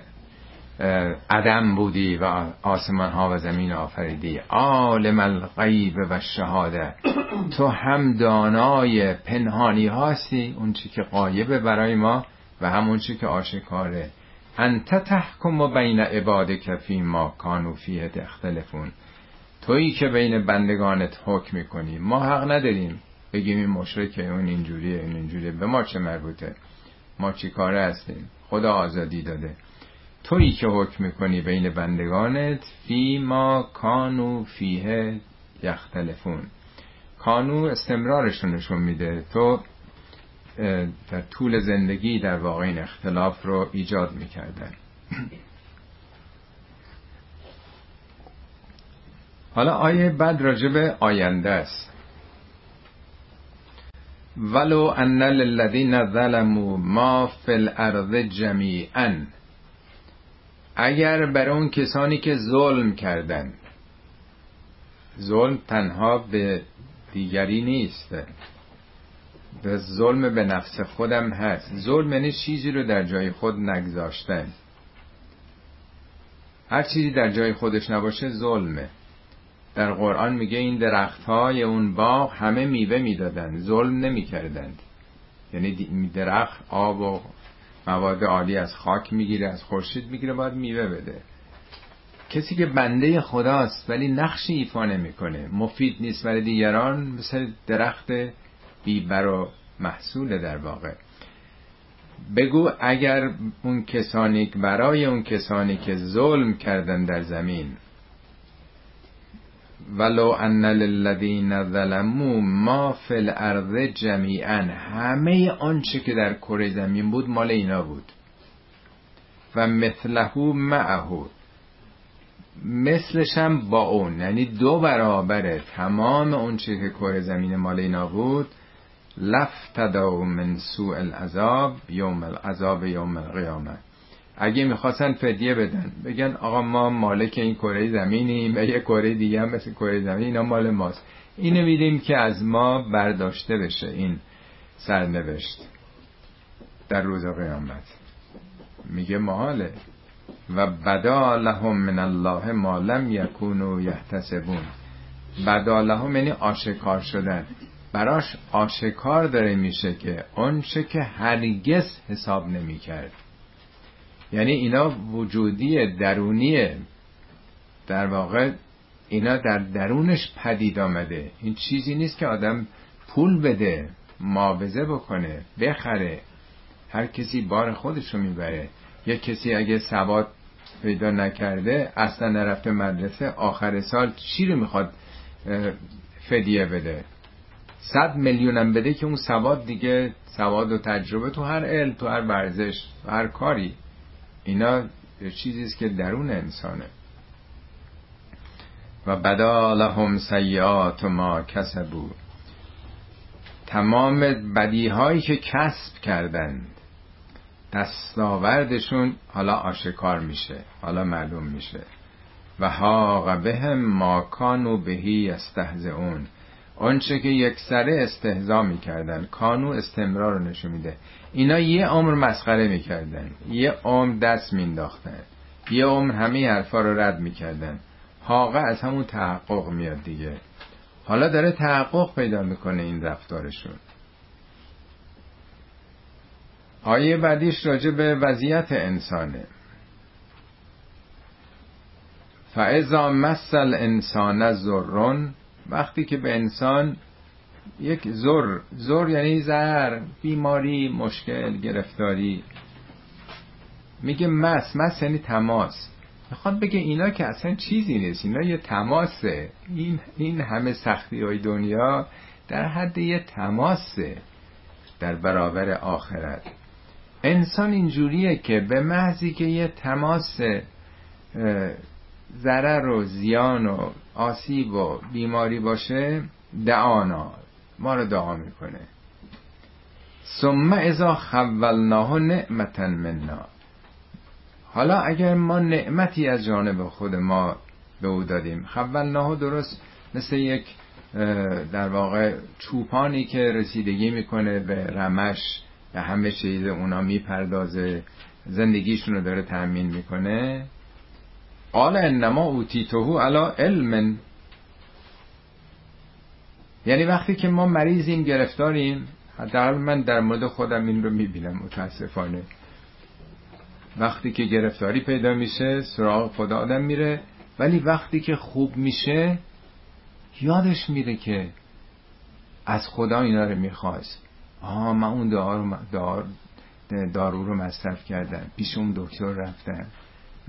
عدم بودی و آسمان ها و زمین آفریدی. عالم الغیب و شهاده. تو هم دانای پنهانی هستی اون چی که قایبه برای ما و همون چی که آشکاره. انت تحکم و بین عبادک فی ما کانو فیه تختلفون. تویی که بین بندگانت حکم می‌کنی. ما حق نداریم بگیم این مشرکه اون اینجوریه این اینجوریه. به ما چه مربوطه؟ ما چی کاره هستیم؟ خدا آزادی داده. تویی که حکم می‌کنی بین بندگانت فی ما کانو فیه یختلفون. کانو استمرارشون نشون میده. تو در طول زندگی در واقع این اختلاف رو ایجاد می‌کردن. حالا آیه بعد راجب آینده است. ولو ان للذین ظلموا ما فی الارض جمیعا. اگر بر اون کسانی که ظلم کردن. ظلم تنها به دیگری نیست. به ظلم به نفس خودم هست. ظلم یعنی چیزی رو در جای خود نگذاشتن. هر چیزی در جای خودش نباشه ظلمه. در قرآن میگه این درخت های اون باغ همه میوه می‌دادند ظلم نمی‌کردند. یعنی درخت آب و مواد عالی از خاک می‌گیره از خورشید می‌گیره باید میوه بده. کسی که بنده خداست ولی نقشی ایفا نمی‌کنه. مفید نیست برای دیگران مثل درخت بیبر و محصول در واقع. بگو اگر اون کسانی برای اون کسانی که ظلم کردن در زمین ولو ان للذین ظلموا ما فی الارض جمیعا. همه آنچه که در کره زمین بود مال اینا بود. و مثله معه. مثلش هم با اون. یعنی دو برابر تمام اون که کره زمین مال اینا بود. لفتدو من سوء العذاب یوم العذاب یوم القیامه اگه می‌خواستن فدیه بدن. بگن آقا ما مالک این کره زمینیم و یه کره دیگه هم مثل کره زمین اینا مال ماست. اینو میدیم که از ما برداشته بشه این سرنوشت در روز قیامت. میگه محاله و بدا لهم من الله ما لم یکونو یحتسبون. بدا لهم یعنی آشکار شدن. براش آشکار داره میشه که آنچه که هرگز حساب نمی‌کرد. یعنی اینا وجودی درونیه در واقع اینا در درونش پدید آمده. این چیزی نیست که آدم پول بده معاوضه بکنه بخره. هر کسی بار خودشو می‌بره. یه کسی اگه سواد پیدا نکرده اصلا نرفته مدرسه آخر سال چی رو می‌خواد فدیه بده؟ صد میلیونم بده که اون سواد دیگه سواد و تجربه تو هر علم تو هر ورزش هر کاری. اینا چیزیست که درون انسانه. و بدا لهم سیعات ما کسبو تمام بدی هایی که کسب کردند دستاوردشون حالا آشکار میشه حالا معلوم میشه. و ها بهم ما کانو بهی استهزئون آنچه که یک سره استهزا می‌کردن کانو استمرار رو نشون میده. اینا یه عمر مسخره می‌کردن یه عمر دست مینداختن یه عمر همه حرفا رو رد می‌کردن. حاقه از همون تحقق میاد دیگه. حالا داره تحقق پیدا می‌کنه این رفتارشون. آیه بعدیش راجع به وضعیت انسانه. فعضا مثل انسان زرون وقتی که به انسان یک زر زر یعنی زر بیماری مشکل گرفتاری. میگه مس مس یعنی تماس. می‌خواد بگه اینا که اصلا چیزی نیست اینا یه تماسه. این, این همه سختی های دنیا در حد یه تماسه در برابر آخرت. انسان اینجوریه که به محضی که یه تماس ضرر و زیان و آسیب و بیماری باشه دعانا ما رو دعا می‌کنه. ثم اذا خولناه نعمتا منا. حالا اگر ما نعمتی از جانب خود ما به او دادیم خولناه درست مثل یک در واقع چوپانی که رسیدگی می‌کنه به رمش به همه چیز اونا می‌پردازه زندگیشون رو داره تأمین می‌کنه. قال انما اوتیتهو علا علم. یعنی وقتی که ما مریضیم گرفتاریم حداقل من در مورد خودم این رو می‌بینم متاسفانه. وقتی که گرفتاری پیدا میشه سراغ خدا آدم میره ولی وقتی که خوب میشه یادش میره که از خدا اینا رو می‌خواست. آه من اون دارو, دار دارو رو مصرف کردم پیش اون دکتر رفتم.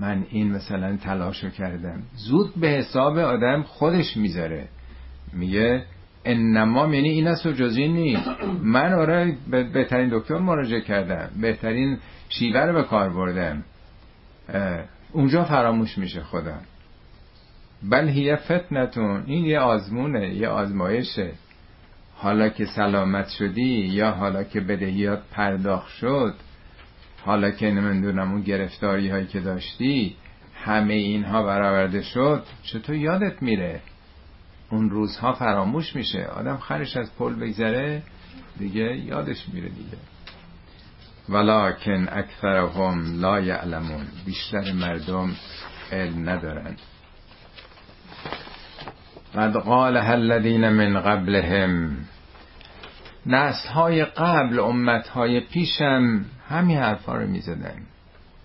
من این مثلا تلاشو کردم. زود به حساب آدم خودش می‌ذاره. میگه انما یعنی این است و جزی نیست. من آره بهترین دکتر مراجعه کردم. بهترین شیوه رو به کار بردم. اونجا فراموش میشه خدا. بل هی فتنتون. این یه آزمونه یه آزمایشه. حالا که سلامت شدی یا حالا که بدهیات پرداخت شد حالا که نمی‌دونم اون گرفتاری هایی که داشتی همه اینها برآورده شد چطور یادت میره؟ اون روزها فراموش میشه. آدم خرش از پل بگذره دیگه یادش میره دیگه. ولکن اکثرهم لا یعلمون. بیشتر مردم علم ندارند قد قال الذین من قبلهم. نسل های قبل امت های پیشم همین حرفا رو می‌زدن.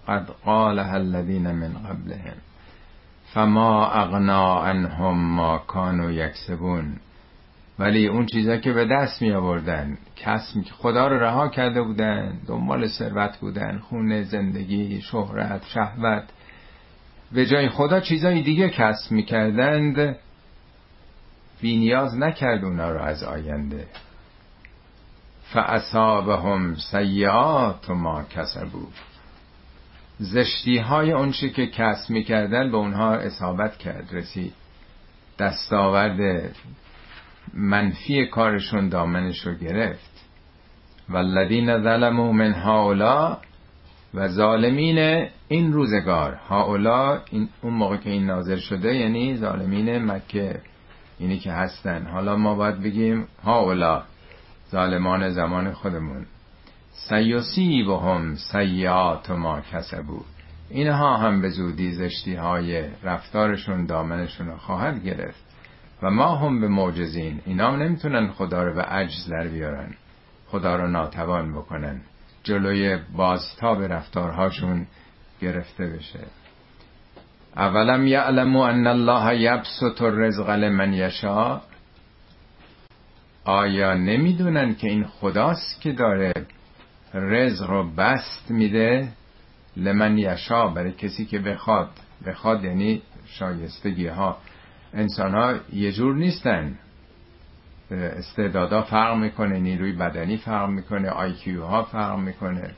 قد قال الذین من قبلهم فما اغنا عنهم ما کانوا یکسبون. ولی اون چیزا که به دست می آوردن کسب خدا رو رها کرده بودن دنبال ثروت بودن خونه زندگی شهرت شهوت. به جای خدا چیزای دیگه کسب می‌کردند. بی نیاز نکرد اونا رو از آینده. فاصابهم سیئات ما کسبو زشتی های اونچه که کسب می‌کردن به اونها اصابت کرد رسید. دستاورد منفی کارشون دامنش رو گرفت. والذین ظلموا من هاولا و ظالمین این روزگار. هاولا این اون موقع که این نازل شده یعنی ظالمین مکه اینی که هستن. حالا ما باید بگیم هاولا ظالمان زمان خودمون. سیصیبهم سیعات ما کسبو اینها هم به زودی زشتی های رفتارشون دامنشون رو خواهد گرفت. و ما هم به معجزین اینا هم نمی‌تونن خدا رو به عجز در بیارن. خدا رو ناتوان بکنن. جلوی بازتاب رفتارهاشون گرفته بشه. اولم یعلمو ان الله یبسط الرزق لمن یشا آیا نمی‌دونن که این خداست که داره رزق رو بست میده؟ لمن یشا برای کسی که بخواد. بخواد یعنی شایستگی ها انسان ها یه جور نیستن. استعدادا فرق می‌کنه نیروی بدنی فرق می‌کنه آیکیو ها فرق می‌کنه.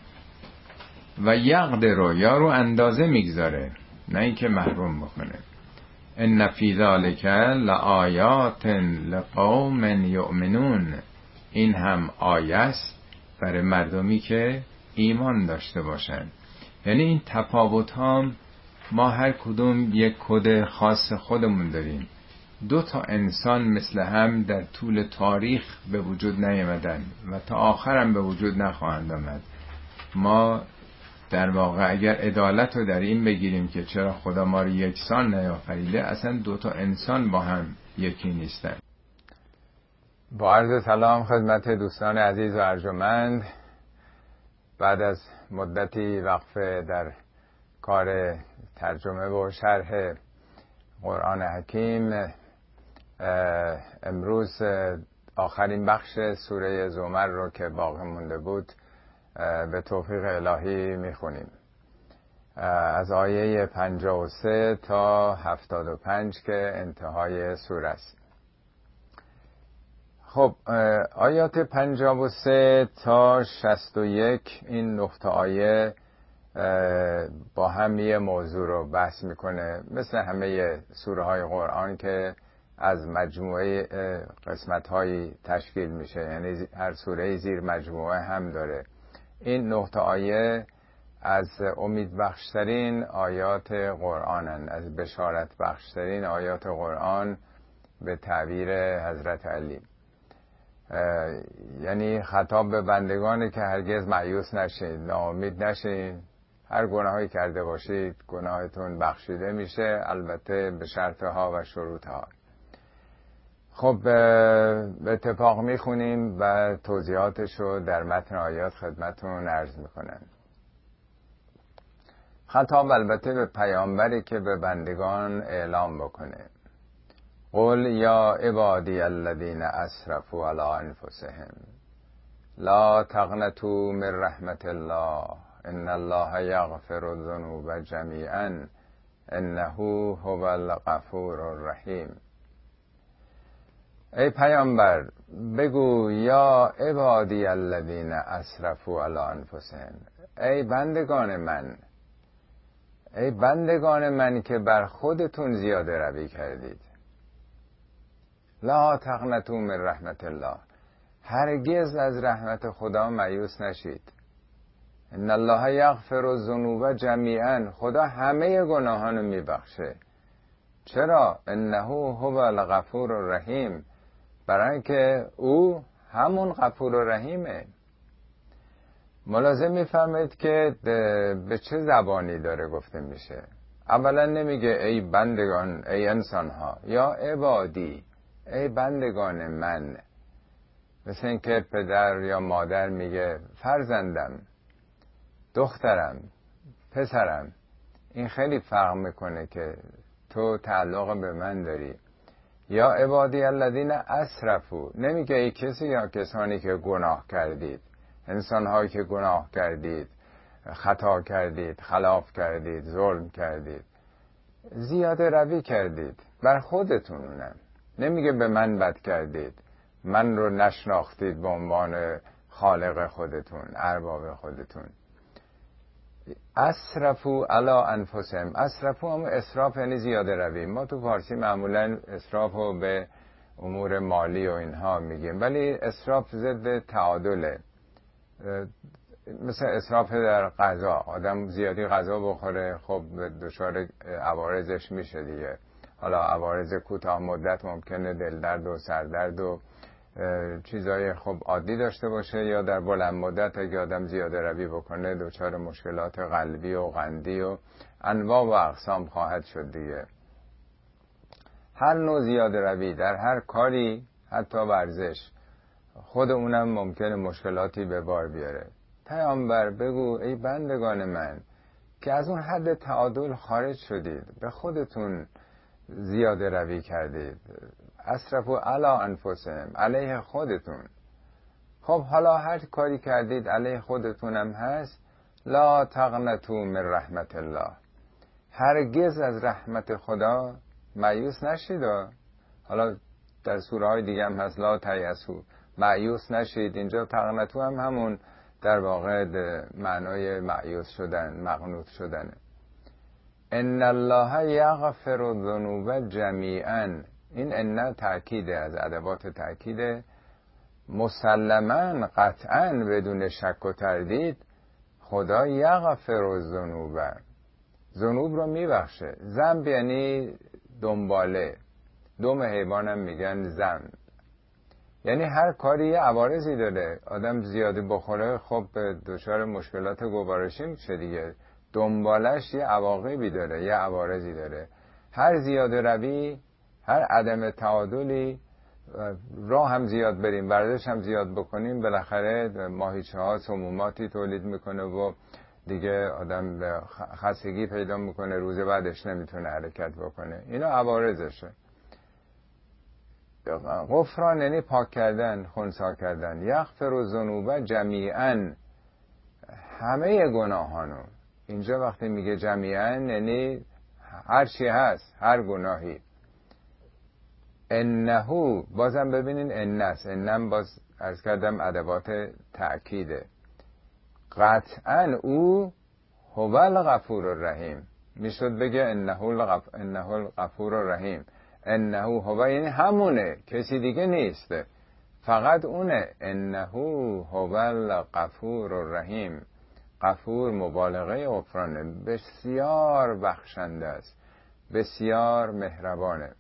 و یقد رو یا رو اندازه می‌گذاره. نه اینکه محروم بکنه. ان فی ذالک لآیات لقوم یؤمنون این هم آیه است برای مردمی که ایمان داشته باشند. یعنی این تفاوت هم ما هر کدوم یک کد خاص خودمون داریم. دو تا انسان مثل هم در طول تاریخ به وجود نیامدن و تا آخرم به وجود نخواهند آمد. ما در واقع اگر عدالت رو در این بگیریم که چرا خدا ما رو یکسان نیافریده اصلا دو تا انسان با هم یکی نیستن. با عرض سلام خدمت دوستان عزیز و ارجمند. بعد از مدتی وقفه در کار ترجمه و شرح قرآن حکیم امروز آخرین بخش سوره زمر رو که باقی مونده بود به توفیق الهی می‌خونیم. از آیه 53 تا 75 که انتهای سوره است. خب آیات 53 تا 61 این نقطه آیه با هم یه موضوع رو بحث می‌کنه. مثل همه سوره های قرآن که از مجموعه قسمت هایی تشکیل میشه. یعنی هر سوره زیر مجموعه هم داره. این نقطه آیه از امید بخشترین آیات قرآنن از بشارت بخشترین آیات قرآن به تعبیر حضرت علی. یعنی خطاب به بندگانی که هرگز معیوس نشید ناامید نشید هر گناهی کرده باشید گناهتون بخشیده میشه البته به شرط ها و شروط ها خب به اتفاق می‌خونیم و توضیحاتش رو در متن آیات خدمتون عرض می‌کنن خطاب البته به پیامبری که به بندگان اعلام بکنه. قل یا عبادی الذین اسرفوا علی انفسهم لا تقنطوا من رحمت الله ان الله یغفر الذنوب جمیعا انه هو الغفور الرحیم. ای پیامبر بگو یا عبادی الذین اسرفوا علی انفسهم. ای بندگان من ای بندگان من که بر خودتون زیاده روی کردید. لا تقنطوا من رحمت الله. هرگز از رحمت خدا مایوس نشید. ان الله یغفر الذنوب جمیعا. خدا همه گناهان میبخشه. چرا؟ انه هو الغفور الرحیم. برای اینکه او همون غفور و رحیمه. ملازم می‌فهمید که به چه زبانی داره گفته میشه. اولا نمیگه ای بندگان ای انسان ها یا عبادی ای بندگان من. مثل اینکه پدر یا مادر میگه فرزندم دخترم پسرم. این خیلی فرق می‌کنه که تو تعلق به من داری. یا عبادی الذین اسرفو نمیگه ای کسی یا کسانی که گناه کردید. انسان هایی که گناه کردید خطا کردید خلاف کردید ظلم کردید. زیاده روی کردید. بر خودتونونم نمیگه به من بد کردید. من رو نشناختید به عنوان خالق خودتون ارباب خودتون. اسرفو علا انفسهم. اسرفو هم اسراف یعنی زیاده روی ما تو فارسی معمولا اسراف رو به امور مالی و اینها میگیم. ولی اسراف ضد تعادله. مثل اسراف در غذا. آدم زیادی غذا بخوره خب دچار عوارضش میشه دیگه. حالا عوارض کوتاه مدت ممکنه دلدرد و سردرد و چیزای خب عادی داشته باشه یا در بلند مدت اگه آدم زیاده روی بکنه دچار مشکلات قلبی و قندی و انواع و اقسام خواهد شد دیگه. هر نوع زیاده روی در هر کاری حتی ورزش خود اونم ممکنه مشکلاتی به بار بیاره. پیامبر بگو ای بندگان من که از اون حد تعادل خارج شدید به خودتون زیاده روی کردید. اصرف و علا انفسهم علیه خودتون. خب حالا هر کاری کردید علیه خودتونم هست. لا تقنطو من رحمت الله. هرگز از رحمت خدا معیوس نشید. حالا در سوره های دیگه هم هست لا تیسو معیوس نشید. اینجا تقنطو هم همون در واقع معنای معیوس شدن مغنوط شدنه ان الله یغفر الذنوب جمیعا. این ان تاکید از ادوات تاکید مسلما قطعا بدون شک و تردید خدا یغفر الذنوب. ذنوب رو میبخشه. ذنب یعنی دنباله. دوم حیوان هم میگن زن. یعنی هر کاری یه عوارضی داره. آدم زیادی بخوره خب دچار مشکلات گوارشی میشه دیگه. دنبالش یه عواقبی داره یه عوارضی داره. هر زیاده روی هر عدم تعادلی راه هم زیاد بریم ورزش هم زیاد بکنیم بالاخره ماهیچه ها سموماتی تولید می‌کنه و دیگه آدم خستگی پیدا می‌کنه روز بعدش نمی‌تونه حرکت بکنه. اینا عوارضشه. غفران یعنی پاک کردن خونسا کردن. یغفر و ذنوب جمیعا. همه گناهانو. اینجا وقتی میگه جمیعا یعنی هر چی هست هر گناهی. انهو بازم ببینین انس. انم باز از کردم ادوات تأکیده. قطعا او هو الغفور الرحیم. می‌شد بگه انه الغف... انه الغفور الرحیم. انه هو یعنی همونه کسی دیگه نیست. فقط اونه. انه هو الغفور الرحیم. غفور مبالغه غفرانه. بسیار بخشنده است. بسیار مهربانه.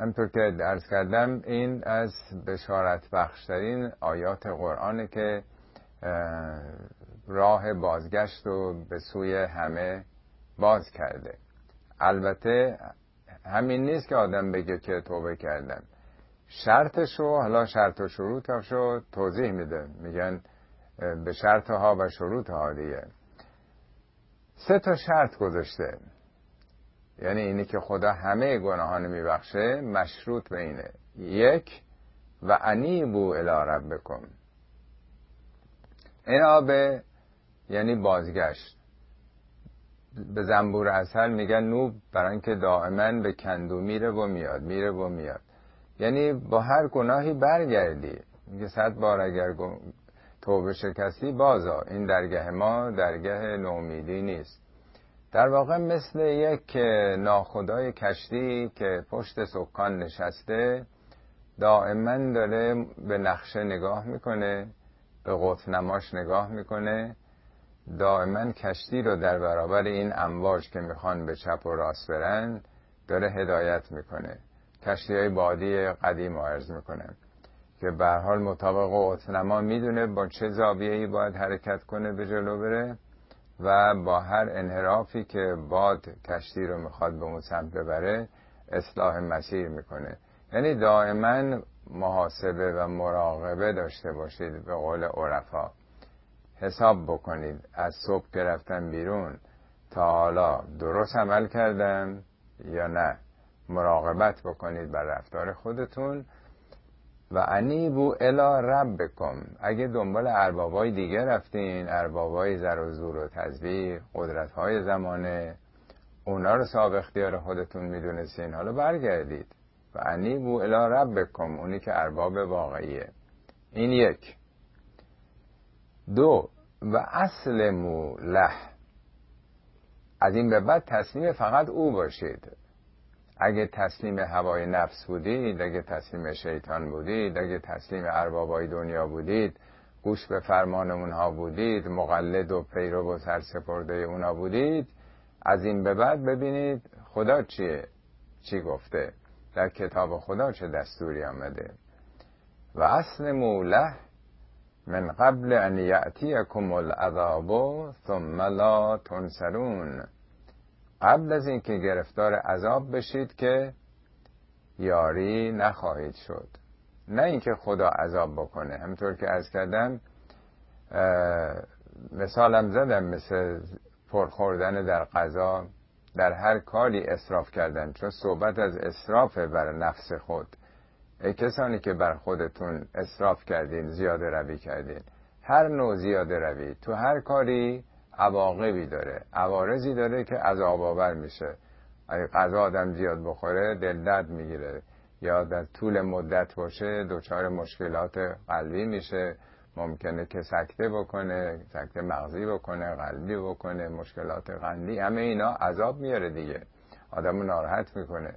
همطور که درس کردم این از بشارت بخشترین آیات قرآنه که راه بازگشت رو به سوی همه باز کرده. البته همین نیست که آدم بگه که توبه کردم شرطش حالا شرط و شروطش رو توضیح میده. میگن به شرط ها و شروط ها دیگه. سه تا شرط گذاشته. یعنی اینی که خدا همه گناهان میبخشه مشروط به اینه یک و انیبو الی ربکم. اینا به یعنی بازگشت. به زنبور اصل میگن نوب برای اینکه دائما به کندو میره و میاد میره و میاد. یعنی با هر گناهی برگردی. میگه صد بار اگر توبه شکستی بازا این درگه ما درگه نومیدی نیست. در واقع مثل یک ناخدای کشتی که پشت سکان نشسته دائما داره به نقشه نگاه می‌کنه به قطب نماش نگاه می‌کنه. دائما کشتی رو در برابر این امواج که می‌خوان به چپ و راست برن داره هدایت می‌کنه. کشتی های بادی قدیم عرض می‌کنه که به حال مطابق قطب نما می‌دونه با چه زاویه‌ای باید حرکت کنه به جلو بره. و با هر انحرافی که باد کشتی رو می‌خواد به اون سمت ببره اصلاح مسیر می‌کنه. یعنی دائما محاسبه و مراقبه داشته باشید به قول عرفا. حساب بکنید. از صبح که رفتم بیرون تا حالا درست عمل کردم یا نه؟ مراقبت بکنید بر رفتار خودتون. و انیبو الا ربکم. اگه دنبال اربابای دیگه رفتین اربابای زر و زور و تزویر قدرت های زمانه اونا رو صاحب اختیار خودتون می‌دونستین. حالا برگردید. و انیبو الا ربکم اونی که ارباب واقعیه. این یک. دو. و اصل له. از این به بعد تصمیم فقط او باشید. اگه تسلیم هوای نفس بودید اگه تسلیم شیطان بودید اگه تسلیم اربابای دنیا بودید گوش به فرمان اونها بودید مقلد و پیرو و سرسپرده اونا بودید از این به بعد ببینید خدا چیه؟ چی گفته؟ در کتاب خدا چه دستوری آمده؟ و اصل موله من قبل ان یأتیکم العذاب ثم لا تنصرون. قبل از اینکه گرفتار عذاب بشید که یاری نخواهید شد. نه اینکه خدا عذاب بکنه. همطور که از کردم مثالم زدم مثل پرخوردن در غذا. در هر کاری اصراف کردن. چون صحبت از اصراف بر نفس خود. ای کسانی که بر خودتون اصراف کردین زیاده روی کردین. هر نوع زیاده روی. تو هر کاری عواقبی داره عوارضی داره که عذاب آور میشه. اگه غذا آدم زیاد بخوره دل درد می‌گیره. یا در طول مدت باشه دچار مشکلات قلبی میشه. ممکنه که سکته بکنه سکته مغزی بکنه قلبی بکنه مشکلات قندی همه اینا عذاب میاره دیگه. آدم ناراحت می‌کنه.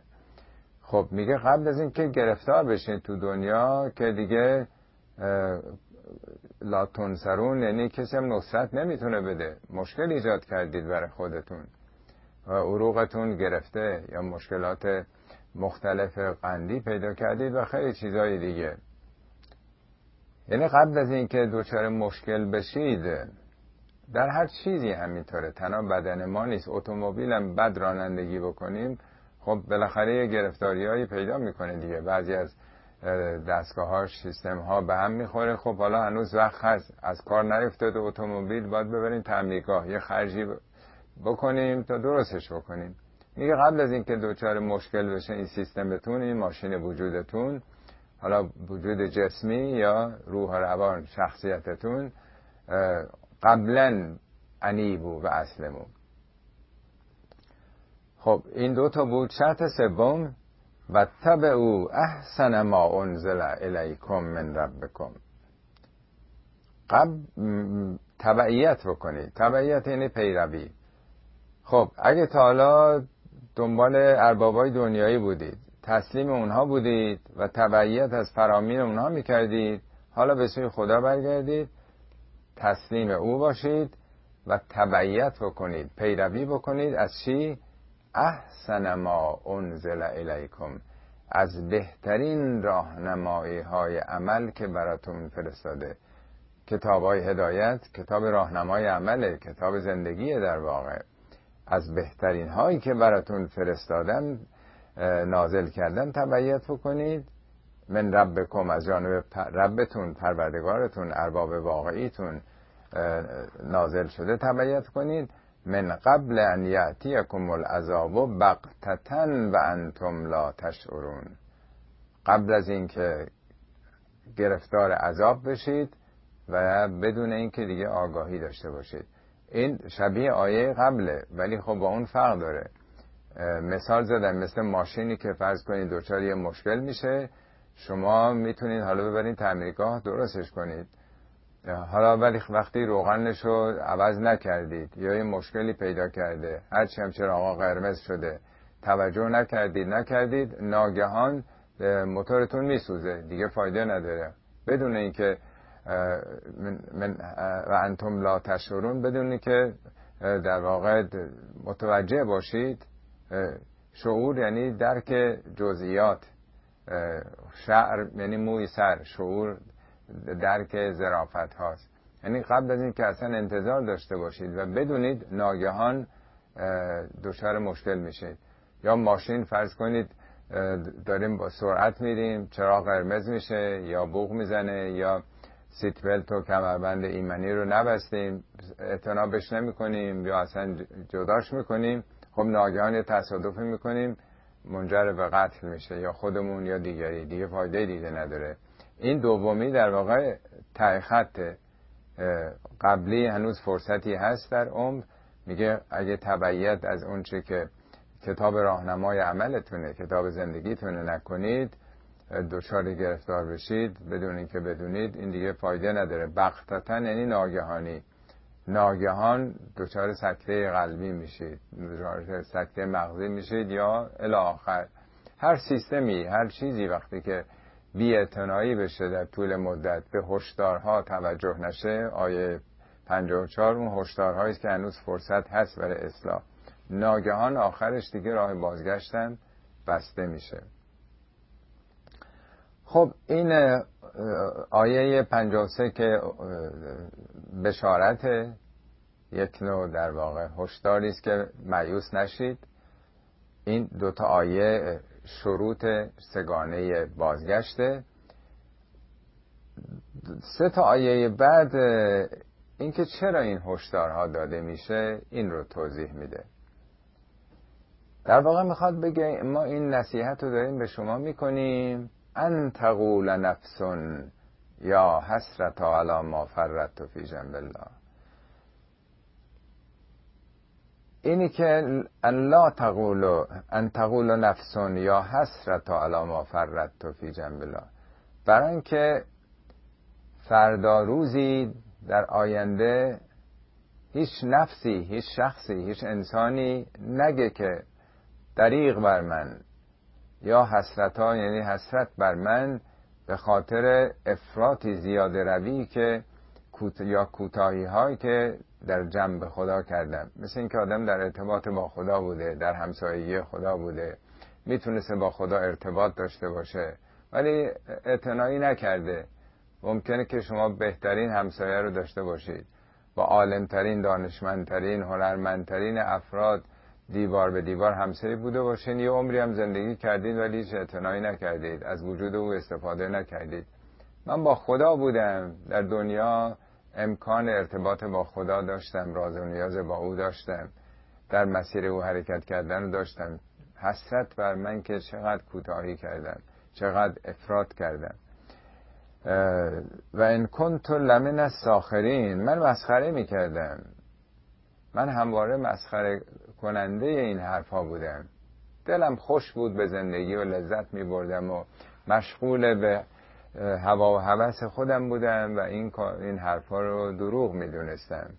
خب میگه قبل از اینکه گرفتار بشین تو دنیا که دیگه لا تنصرون یعنی کسی هم نصرت نمی‌تونه بده. مشکل ایجاد کردید برای خودتون. و عروقتون گرفته یا مشکلات مختلف قندی پیدا کردید و خیلی چیزهای دیگه. یعنی قبل از اینکه دچار مشکل بشید در هر چیزی همینطوره. تنها بدن ما نیست. اتومبیل هم بد رانندگی بکنیم خب بالاخره یه پیدا می‌کنه دیگه. بعضی از دستگاه ها سیستم ها به هم می‌خوره. خب حالا هنوز وقت هست. از کار نیفتاده اتومبیل باید ببریم تعمیرگاه. یه خرجی بکنیم تا درستش بکنیم. میگه قبل از اینکه دوچار مشکل بشه این سیستمتون این ماشین وجودتون حالا وجود جسمی یا روح و روان شخصیتتون قبلا انیبو و اسلمو. خب این دو تا بود. شرط سوم و تب او احسن ما انزل الیکم من ربکم. قبل تبعیت بکنید. تبعیت یعنی پیروی. خب اگه تا حالا دنبال اربابای دنیایی بودید تسلیم اونها بودید و تبعیت از فرامین اونها می‌کردید حالا به سوی خدا برگردید تسلیم او باشید و تبعیت بکنید پیروی بکنید. از چی؟ احسن ما انزل الیکم از بهترین راهنمایی های عمل که براتون فرستاده. کتاب های هدایت کتاب راهنمای عمله کتاب زندگی در واقع. از بهترین هایی که براتون فرستادن نازل کردن تبعیت بکنید. من ربکم از جانب ربتون پروردگارتون ارباب واقعیتون نازل شده تبعیت کنید. من قبل ان یعتیکم العذاب بقتتن و انتم لا تشعرون. قبل از اینکه گرفتار عذاب بشید و بدون اینکه دیگه آگاهی داشته باشید. این شبیه آیه قبله ولی خب با اون فرق داره. مثال زدم مثل ماشینی که فرض کنید دوچار یه مشکل میشه شما می‌تونید حالا ببرید تعمیرگاه درستش کنید. حالا ولی وقتی روغنش رو عوض نکردید یا یه مشکلی پیدا کرده هرچی هم چرا قرمز شده توجه نکردید نکردید ناگهان موتورتون میسوزه دیگه فایده نداره. بدون اینکه من و انتم لا تشورون بدون که در واقع متوجه باشید شعور یعنی درک جزئیات شعر یعنی موی سر شعور درک زرافت هاست. یعنی قبل از این که اصلا انتظار داشته باشید و بدونید ناگهان دچار مشکل میشید. یا ماشین فرض کنید داریم با سرعت میریم چراغ قرمز میشه یا بوغ می‌زنه یا سیت بلت و کمربند ایمنی رو نبستیم اعتنابش نمی کنیم یا اصلا جداش می‌کنیم. خب ناگهان یه تصادفی می‌کنیم منجر به قتل میشه یا خودمون یا دیگری. دیگه فایده دیگه نداره. این دومی در واقع تای خط قبلی هنوز فرصتی هست در عمر. میگه اگه تبعیت از اونچه که کتاب راهنمای عملتونه کتاب زندگیتونه نکنید دچار گرفتار بشید بدون اینکه بدونید این دیگه فایده نداره. بختتا یعنی ناگهانی. ناگهان دچار سکته قلبی میشید دچار سکته مغزی میشید یا الاخر هر سیستمی هر چیزی وقتی که بی بشه در طول مدت به هشدارها توجه نشه آیه 54 اون هشدارهایی که هنوز فرصت هست برای اصلاح. ناگهان آخرش دیگه راه بازگشتن بسته میشه. خب این آیه 53 که بشارت یک نوع در واقع هشداری است که مایوس نشید. این دوتا آیه شروط سگانه بازگشته سه تا آیه بعد اینکه چرا این هشدارها داده میشه این رو توضیح میده. در واقع می‌خواد بگه ما این نصیحت رو داریم به شما می‌کنیم. ان تقول نفس یا حسرت علی ما فرت فی جنب الله. اینی که ان لا تقول ان تقول نفس یا حسرت علی ما فرت فی جنب الله. برای اینکه فردا روزی در آینده هیچ نفسی هیچ شخصی هیچ انسانی نگه که دریغ بر من یا حسرت ها یعنی حسرت بر من به خاطر افراطی زیاده روی که یا کوتاهی هایی که در جنب خدا کردم مثل اینکه آدم در ارتباط با خدا بوده در همسایگی خدا بوده. می‌تونسته با خدا ارتباط داشته باشه ولی اعتنایی نکرده. ممکنه که شما بهترین همسایه رو داشته باشید. با عالمترین دانشمندترین هنرمندترین افراد دیوار به دیوار همسایه بوده باشین. یه عمری هم زندگی کردید ولی هیچ اعتنایی نکردید. از وجود او استفاده نکردید. من با خدا بودم. در دنیا امکان ارتباط با خدا داشتم راز و نیاز با او داشتم. در مسیر او حرکت کردن داشتم. حسرت بر من که چقدر کوتاهی کردم چقدر افراد کردم. و ان کنت لمن از ساخرین من مسخره می‌کردم. من همواره مسخره کننده این حرفها بودم. دلم خوش بود به زندگی و لذت می بردم و مشغول به هوا و هوس خودم بودم و این این حرفها رو دروغ می دونستم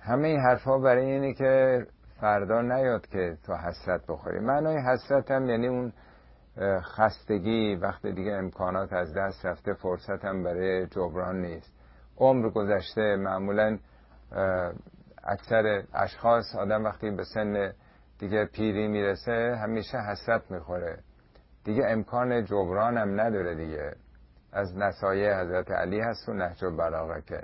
همه این حرفها برای اینه که فردا نیاد که تو حسرت بخوری. معنای حسرتم یعنی اون خستگی وقت دیگه امکانات از دست رفته فرصتم برای جبران نیست. عمر گذشته معمولا اکثر اشخاص آدم وقتی به سن دیگه پیری می‌رسه همیشه حسرت می‌خوره. دیگه امکان جبران هم نداره دیگه. از نصایح حضرت علی هست و نهج بلاغه که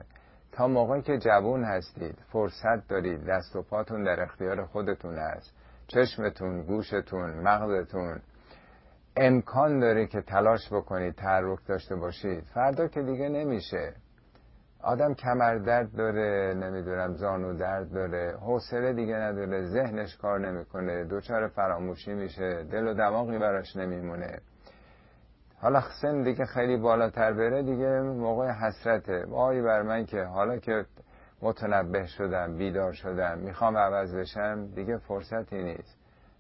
تا موقعی که جوون هستید فرصت دارید دست و پاتون در اختیار خودتون هست. چشمتون گوشتون مغزتون. امکان داره که تلاش بکنید تحرک داشته باشید. فردا که دیگه نمیشه. آدم کمر درد داره نمی‌دونم زانو درد داره. حوصله دیگه نداره ذهنش کار نمی‌کنه دوچار فراموشی میشه دل و دماغی براش نمیمونه. حالا سن دیگه خیلی بالاتر بره دیگه موقع حسرته. وای بر من که حالا که متنبه شدم بیدار شدم می‌خوام عوض بشم دیگه فرصتی نیست.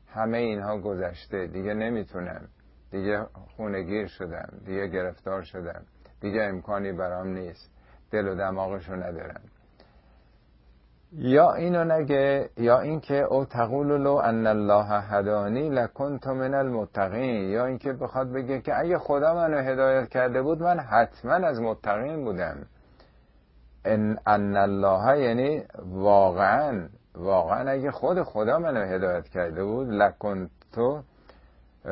همه اینها گذشته دیگه نمی‌تونم. دیگه خونگیر شدم دیگه گرفتار شدم. دیگه امکانی برام نیست. دل و دماغشو ندارم یا اینو نگه یا اینکه او تقول لو ان الله هدانی لکنت من المتقین. یا اینکه بخواد بگه که اگه خدا منو هدایت کرده بود من حتما از متقین بودم. ان ان الله یعنی واقعا واقعا اگه خود خدا منو هدایت کرده بود لکنتو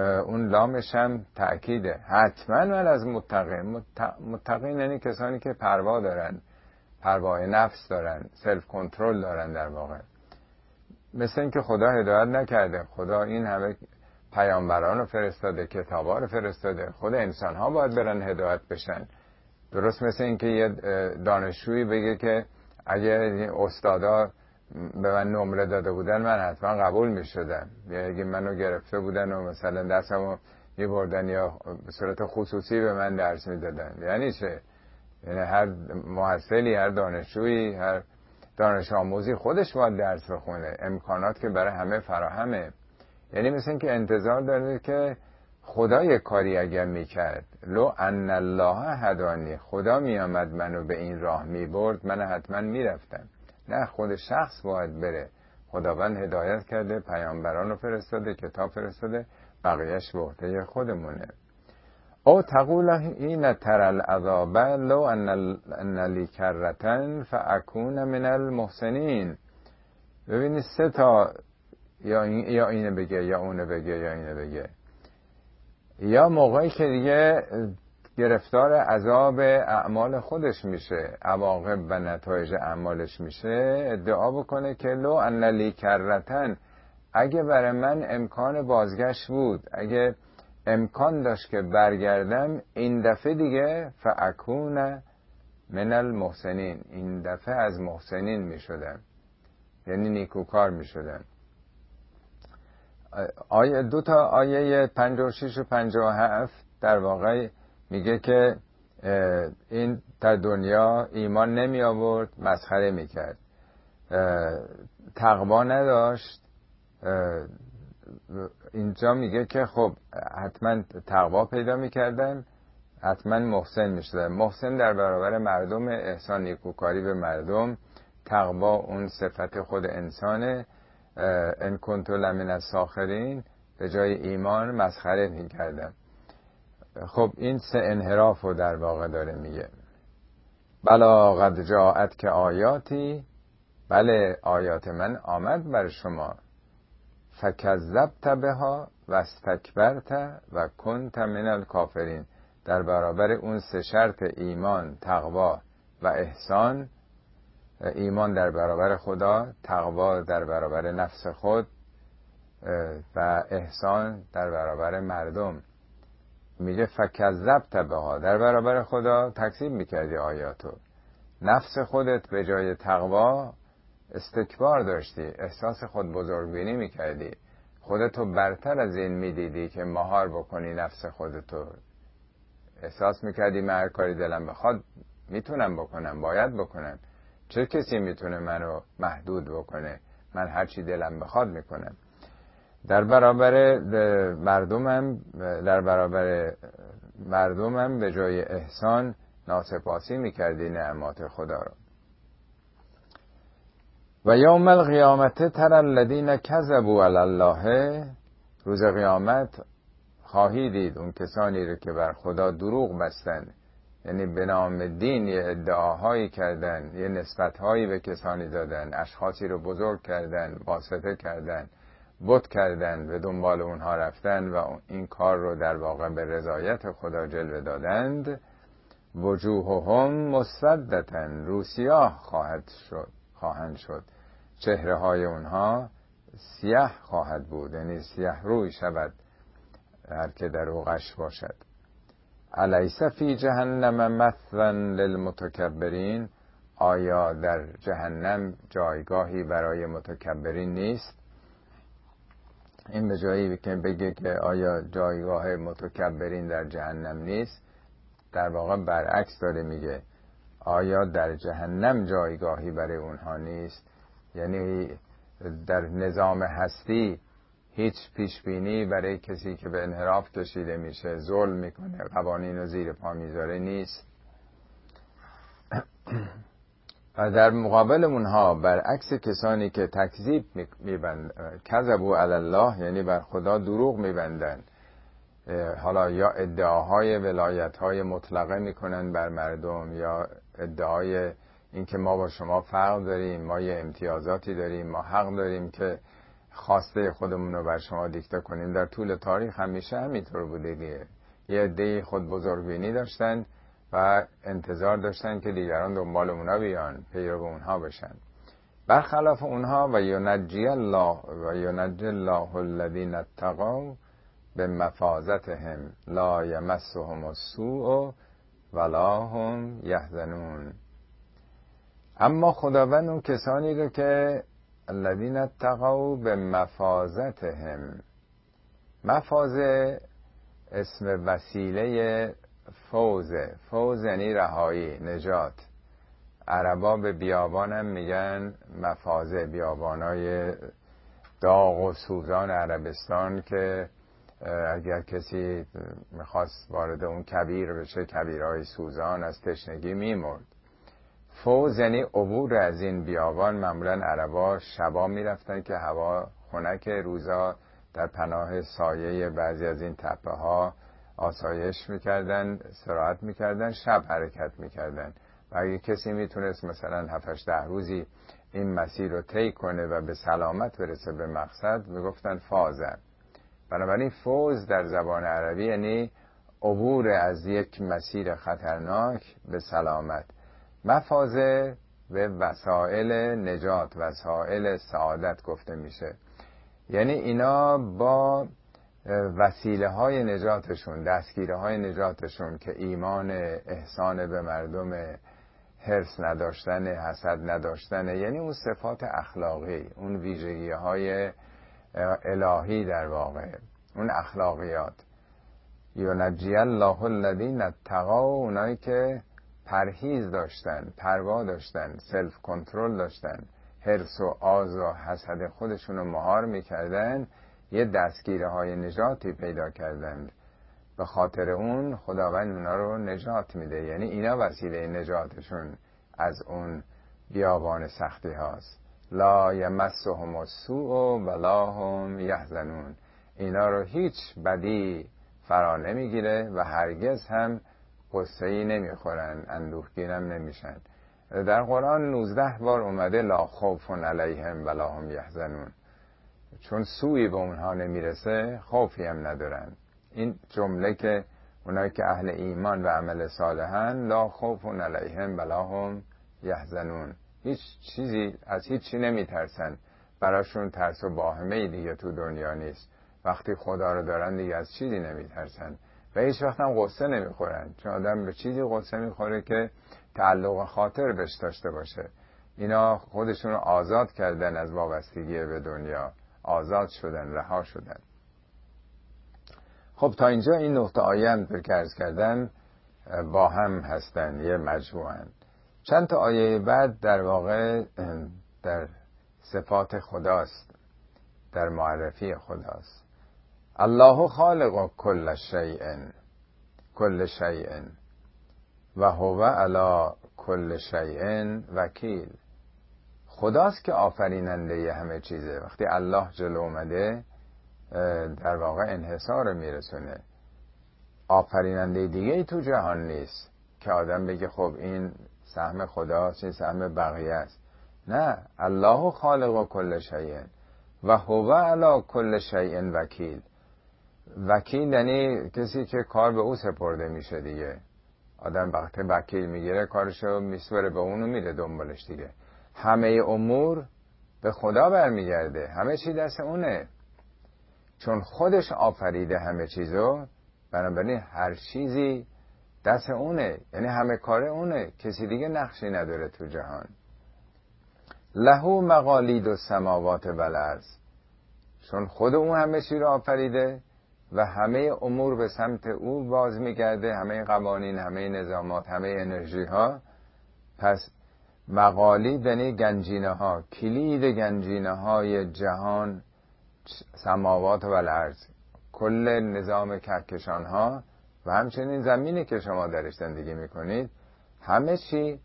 اون لامش هم تأکیده. حتما من از متقین متقین یعنی کسانی که پروا دارن پروای نفس دارن سلف کنترل دارن در واقع. مثل اینکه خدا هدایت نکرده. خدا این همه پیامبران رو فرستاده کتابا رو فرستاده. خود انسان ها باید برن هدایت بشن. درست مثل اینکه یه دانشجویی بگه که اگه استادا به من نمره داده بودن من حتما قبول می شدم یا اگه منو گرفته بودن و مثلا دستمو می بردن یا به صورت خصوصی به من درس می دادن یعنی چه؟ یعنی هر محصلی هر دانشجویی هر دانش آموزی خودش باید درس بخونه. امکانات که برای همه فراهمه. یعنی مثل اینکه انتظار داره که خدا یک کاری اگر می‌کرد. لو ان الله هدانی خدا میآمد منو به این راه می‌برد من حتما می‌رفتم. نه خود شخص باید بره. خداوند هدایت کرده پیامبران رو فرستاده کتاب فرستاده بقیهش به عهده خودمونه. او تقول این تر العذاب لو ان لی کرتن فاکون من المحسنین. ببینید سه تا یا, این اینه بگه یا اونه بگه یا اینه بگه. یا موقعی که دیگه گرفتار عذاب اعمال خودش میشه. عواقب و نتایج اعمالش میشه. ادعا بکنه که لو ان لی کرتن اگه برای من امکان بازگشت بود اگه امکان داشت که برگردم این دفعه دیگه فاکون من المحسنین این دفعه از محسنین می‌شدم. یعنی نیکوکار می‌شدم. آیه دو تا آیه 56 و 57 در واقع میگه که این در دنیا ایمان نمی آورد مسخره می‌کرد تقوا نداشت. اینجا میگه که خب حتما تقوا پیدا می‌کردن حتما محسن می‌شدن محسن در برابر مردم احسان نیکوکاری به مردم تقوا اون صفت خود انسانه. ان کنتو لمن از ساخرین به جای ایمان مسخره می‌کردن خب این سه انحراف رو در واقع داره میگه. بلا قد جاعت که آیاتی بله آیات من آمد بر شما. فکذبت بها و استکبرت و کنت من الکافرین. در برابر اون سه شرط ایمان تقوا و احسان. ایمان در برابر خدا تقوا در برابر نفس خود و احسان در برابر مردم. میگه فکذبت بها در برابر خدا تکذیب می‌کردی آیاتو. نفس خودت به جای تقوا استکبار داشتی. احساس خود بزرگبینی می‌کردی. خودتو برتر از این می‌دیدی که مهار بکنی نفس خودتو. احساس می‌کردی من هر کاری دلم بخواد می‌تونم بکنم باید بکنم. چه کسی می‌تونه منو محدود بکنه؟ من هرچی دلم بخواد می‌کنم. در برابر مردمم در برابر مردمم به جای احسان ناسپاسی می‌کردی نعمات خدا رو و یوم القیامت تر الذین کذبوا علی الله روز قیامت خواهی دید اون کسانی رو که بر خدا دروغ بستن یعنی به نام دین یه ادعاهایی کردن یه نسبتهایی به کسانی دادن اشخاصی رو بزرگ کردن واسطه کردن. بت کردن به دنبال اونها رفتن و این کار رو در واقع به رضایت خدا جلوه دادند وجوههم مسدتن روسیاه خواهد شد خواهند شد. چهره های اونها سیاه خواهد بود یعنی سیاه روی شود هر که در اوغش باشد. علیس فی جهنم مثلا للمتکبرین؟ آیا در جهنم جایگاهی برای متکبرین نیست؟ این به جایی که بگه که آیا جایگاه متکبرین در جهنم نیست در واقع برعکس داره میگه آیا در جهنم جایگاهی برای اونها نیست؟ یعنی در نظام هستی هیچ پیشبینی برای کسی که به انحراف کشیده میشه ظلم می‌کنه قوانین رو زیر پا می‌ذاره نیست. و در مقابل اونها برعکس کسانی که تکذیب میبند کذبو علی الله یعنی بر خدا دروغ میبندن حالا یا ادعاهای ولایت های مطلقه می‌کنن بر مردم یا ادعای اینکه ما با شما فرق داریم ما یه امتیازاتی داریم ما حق داریم که خواسته خودمون رو بر شما دیکته کنیم. در طول تاریخ همیشه همینطور بوده دیگه. یه عده خود بزرگبینی داشتن. و انتظار داشتن که دیگران دنبال اونا بیان پیرو اونها بشن. برخلاف اونها و ینجی الله و ینجی الله الذین اتقوا به مفازتهم لا یمسهم السوء ولا هم یحزنون اما خداوند اون کسانی رو که الذین اتقوا به مفازتهم مفازه اسم وسیله فوزه فوز یعنی رهایی نجات. عربا به بیابانم میگن مفازه بیابانای داغ و سوزان عربستان که اگر کسی می‌خواست وارد اون کبیر بشه کبیرهای سوزان از تشنگی میمرد. فوز یعنی عبور از این بیابان. معمولا عربا شبا می‌رفتن که هوا خنک روزا در پناه سایه بعضی از این تپه ها آسایش می‌کردن سراحت می‌کردن شب حرکت می‌کردن. و اگه کسی می‌تونست مثلا 7 ده روزی این مسیر رو طی کنه و به سلامت برسه به مقصد می‌گفتن فازن. بنابراین فوز در زبان عربی یعنی عبور از یک مسیر خطرناک به سلامت. مفازه به وسایل نجات وسایل سعادت گفته میشه. یعنی اینا با وسیله های نجاتشون دستگیره های نجاتشون که ایمان احسان به مردم حرس نداشتن حسد نداشتن یعنی اون صفات اخلاقی اون ویژگی های الهی در واقع اون اخلاقیات. یونجی الله الذین اتقوا اونایی که پرهیز داشتن پروا داشتن سلف کنترل داشتن حرس و آز و حسد خودشون رو مهار می‌کردن. یه دستگیره های نجاتی پیدا کردند به خاطر اون خداوند اونا رو نجات میده. یعنی اینا وسیله نجاتشون از اون بیابان سختی هاست. لا یمسهم السوء ولا هم یحزنون. اینا رو هیچ بدی فرا نمی‌گیره و هرگز هم قصه ای نمی‌خورن اندوهگیرم نمیشن. در قرآن 19 بار اومده لا خوف علیهم ولا هم یحزنون. چون سوی به اونها نمی‌رسه خوفی هم ندارن. این جمله که اونایی که اهل ایمان و عمل صالحن لا خوف علیهم ولا هم یحزنون. هیچ چیزی از هیچ چی نمیترسن. براشون ترس و واهمه دیگه تو دنیا نیست. وقتی خدا رو دارن دیگه از چیزی نمیترسن. و هیچ وقت هم قصه نمی‌خورن. چون آدم به چیزی قصه می‌خوره که تعلق خاطر بهش داشته باشه. اینا خودشون رو آزاد کردن از وابستگی به دنیا. آزاد شدن رها شدن. خب تا اینجا این نقطه آیم که ارز کردن با هم هستن یه مجموعن چند تا آیه بعد در واقع در صفات خداست در معرفی خداست. الله خالق کل شیء کل شیء و هو علی کل شیء وکیل. خداست که آفریننده همه چیزه. وقتی الله جلو اومده در واقع انحصار میرسونه. آفریننده دیگه ای تو جهان نیست که آدم بگه خب این سهم خداست این سهم بقیه است. نه الله خالق کل شیء و هو علی کل شیء وکیل. وکیل یعنی کسی که کار به او سپرده میشه دیگه. آدم وقتی وکیل می‌گیره کارشو میسپره به اونو میره دنبالش دیگه. همه امور به خدا برمیگرده. همه چی دست اونه. چون خودش آفریده همه چیزو بنابراین هر چیزی دست اونه. یعنی همه کار اونه. کسی دیگه نقشی نداره تو جهان. لهو مقالید و سماوات و چون خود اون همه چی رو آفریده و همه امور به سمت او باز میگرده. همه قوانین همه نظامات همه انرژی ها پس مقالید یعنی گنجینه ها کلید گنجینه های جهان سماوات و الارض. کل نظام کهکشان ها و همچنین زمینی که شما درش زندگی می‌کنید. همه چی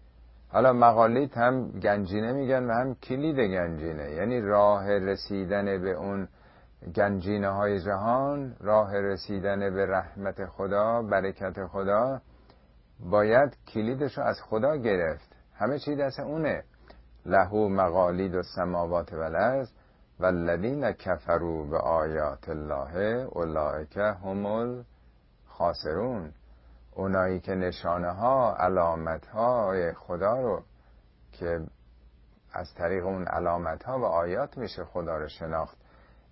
حالا مقالید هم گنجینه میگن و هم کلید گنجینه. یعنی راه رسیدن به اون گنجینه های جهان راه رسیدن به رحمت خدا برکت خدا باید کلیدش رو از خدا گرفت. همه چی دست اونه. لهو مقالید و سماوات و الارض والذین کفروا به آیات الله اولئک هم خاسرون اونایی که نشانه ها علامت های خدا رو که از طریق اون علامت ها و آیات میشه خدا رو شناخت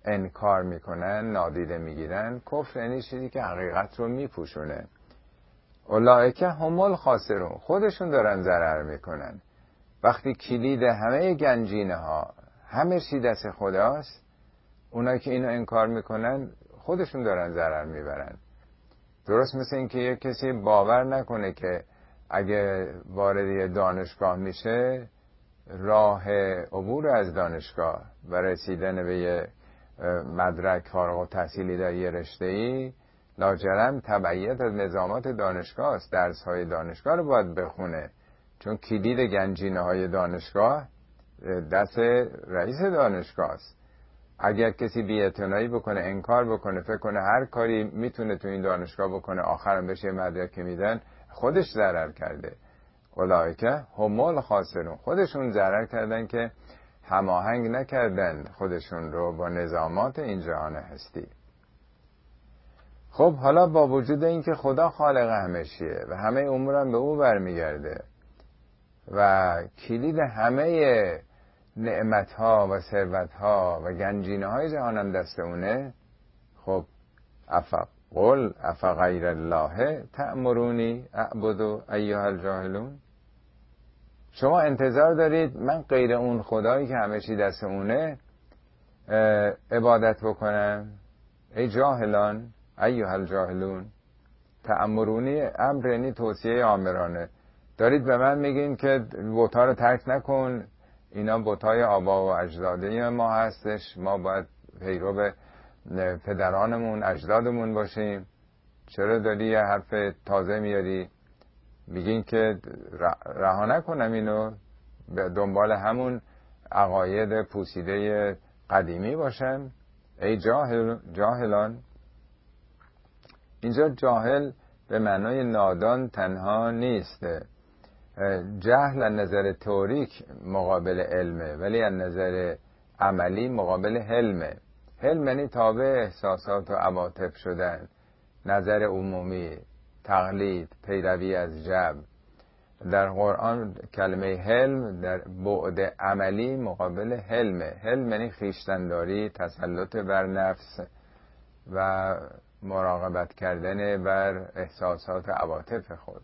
انکار می‌کنن نادیده می‌گیرن کفر یعنی چیزی که حقیقت رو میپوشونه. اولائکه همال خاسرون. خودشون دارن ضرر می‌کنن. وقتی کلید همه گنجینه ها همه چی دست خداست اونایی که اینو انکار می‌کنن خودشون دارن ضرر می‌برن. درست مثل اینکه یه کسی باور نکنه که اگه وارد دانشگاه میشه راه عبور از دانشگاه و رسیدن به یه مدرک فارغ و تحصیلی در یه رشته ای لاجرم تبعیت از نظامات دانشگاه است. درس های دانشگاه رو باید بخونه. چون کلید گنجینه های دانشگاه دست رئیس دانشگاه است. اگر کسی بیعتنایی بکنه انکار بکنه فکر کنه هر کاری می‌تونه تو این دانشگاه بکنه آخرم بشه مدرک که میدن خودش ضرر کرده. اولایکه همول خاسرون. خودشون ضرر کردن که هماهنگ نکردن خودشون رو با نظامات این جهان هستی. خب حالا با وجود اینکه خدا خالق همه چیه و همه امورم به او برمیگرده و کلید همه نعمت ها و ثروت ها و گنجینه های جهانم دست اونه خب افق قل غیر الله تأمرونی اعبدو ایها الجاهلون؟ شما انتظار دارید من غیر اون خدایی که همه چی دست اونه عبادت بکنم؟ ای جاهلان ایها الجاهلون. تأمرونی امر یعنی توصیه آمرانه. دارید به من میگین که بوتا رو ترک نکن. اینا بوتای آبا و اجداده ما هستش. ما باید پیرو پدرانمون اجدادمون باشیم. چرا داری یه حرف تازه میاری؟ میگین که رها نکنم اینو. به دنبال همون عقاید پوسیده قدیمی باشم. ای جاهل جاهلان. اینجا جاهل به معنای نادان تنها نیست. جهل از نظر تئوریک مقابل علمه ولی از نظر عملی مقابل حلمه. حلم یعنی تابع احساسات و عواطف شدن نظر عمومی تقلید پیروی از جب. در قرآن کلمه حلم در بعد عملی مقابل حلمه. حلم یعنی خیشتنداری تسلط بر نفس و مراقبت کردن بر احساسات عواطف خود.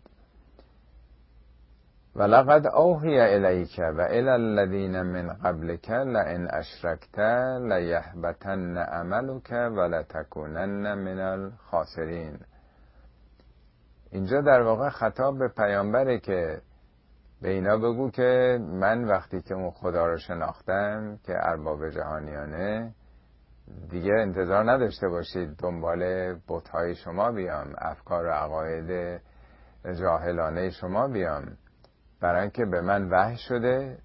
ولقد اوحی الیک و الی الذین من قبلک لئن اشرکت لیحبطن عملک ولتکونن من الخاسرین. اینجا در واقع خطاب به پیامبره که به اینا بگو که من وقتی که اون خدا رو شناختم که ارباب جهانیانه دیگه انتظار نداشته باشید دنبال بتهای شما بیام افکار و عقاید جاهلانه شما بیام. برای اینکه به من وحی شده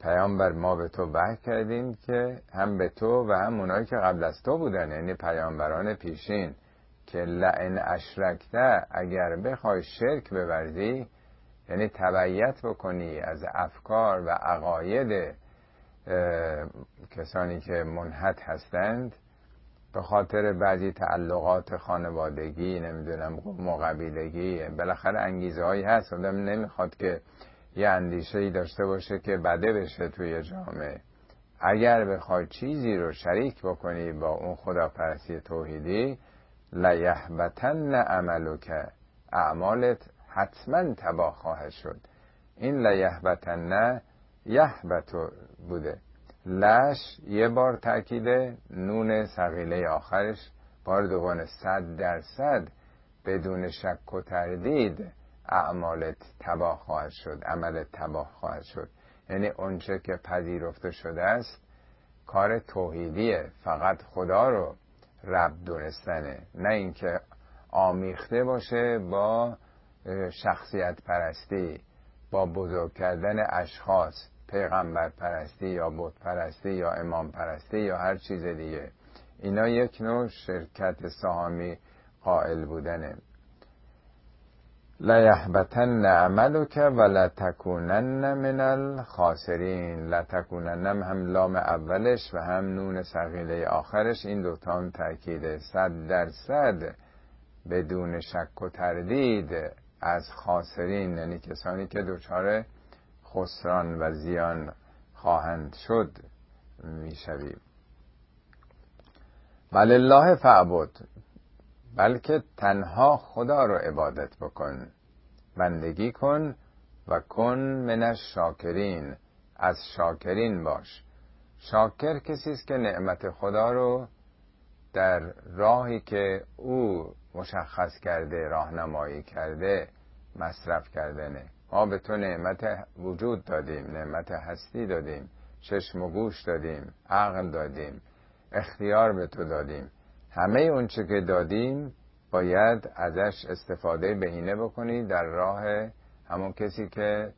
پیامبر ما به تو وحی کردیم که هم به تو و هم اونایی که قبل از تو بودن یعنی پیامبران پیشین که لعن اشرکته اگر بخوای شرک بورزی یعنی تبعیت بکنی از افکار و عقاید کسانی که منحت هستند به خاطر بعضی تعلقات خانوادگی نمی‌دونم مقابلگی بالاخره انگیزه هایی هست. آدم نمی‌خواد که یه اندیشه ای داشته باشه که بده بشه توی جامعه. اگر بخوای چیزی رو شریک بکنی با اون خداپرستی توحیدی لیحبتن عملک اعمالت حتما تباه خواهد شد. این لیحبتن یحبتو بوده. لش یه بار تاکیده نون سقیله آخرش بار دوباره صد درصد بدون شک و تردید اعمالت تباه خواهد شد عملت تباه خواهد شد. یعنی اونچه که پذیرفته شده است کار توحیدیه. فقط خدا رو رب دونستنه. نه اینکه آمیخته باشه با شخصیت پرستی با بزرگ کردن اشخاص. پیغمبر پرستی یا بت پرستی یا امام پرستی یا هر چیز دیگه. اینا یک نوع شرکت سهامی قائل بودنه. لیحبتن عملک و لتکونن من الخاسرین. لتکونن هم لام اولش و هم نون سقیله آخرش. این دوتا هم تأکیده صد درصد بدون شک و تردید از خاسرین یعنی کسانی که دچار خسران و زیان خواهند شد می‌شویم. الله فعبد بلکه تنها خدا رو عبادت بکن بندگی کن و کن من شاکرین از شاکرین باش. شاکر کسی است که نعمت خدا رو در راهی که او مشخص کرده راهنمایی کرده مصرف کردنه ما به تو نعمت وجود دادیم نعمت هستی دادیم چشم و گوش دادیم عقل دادیم اختیار به تو دادیم. همه اونچه که دادیم باید ازش استفاده بهینه بکنی در راه همون کسی که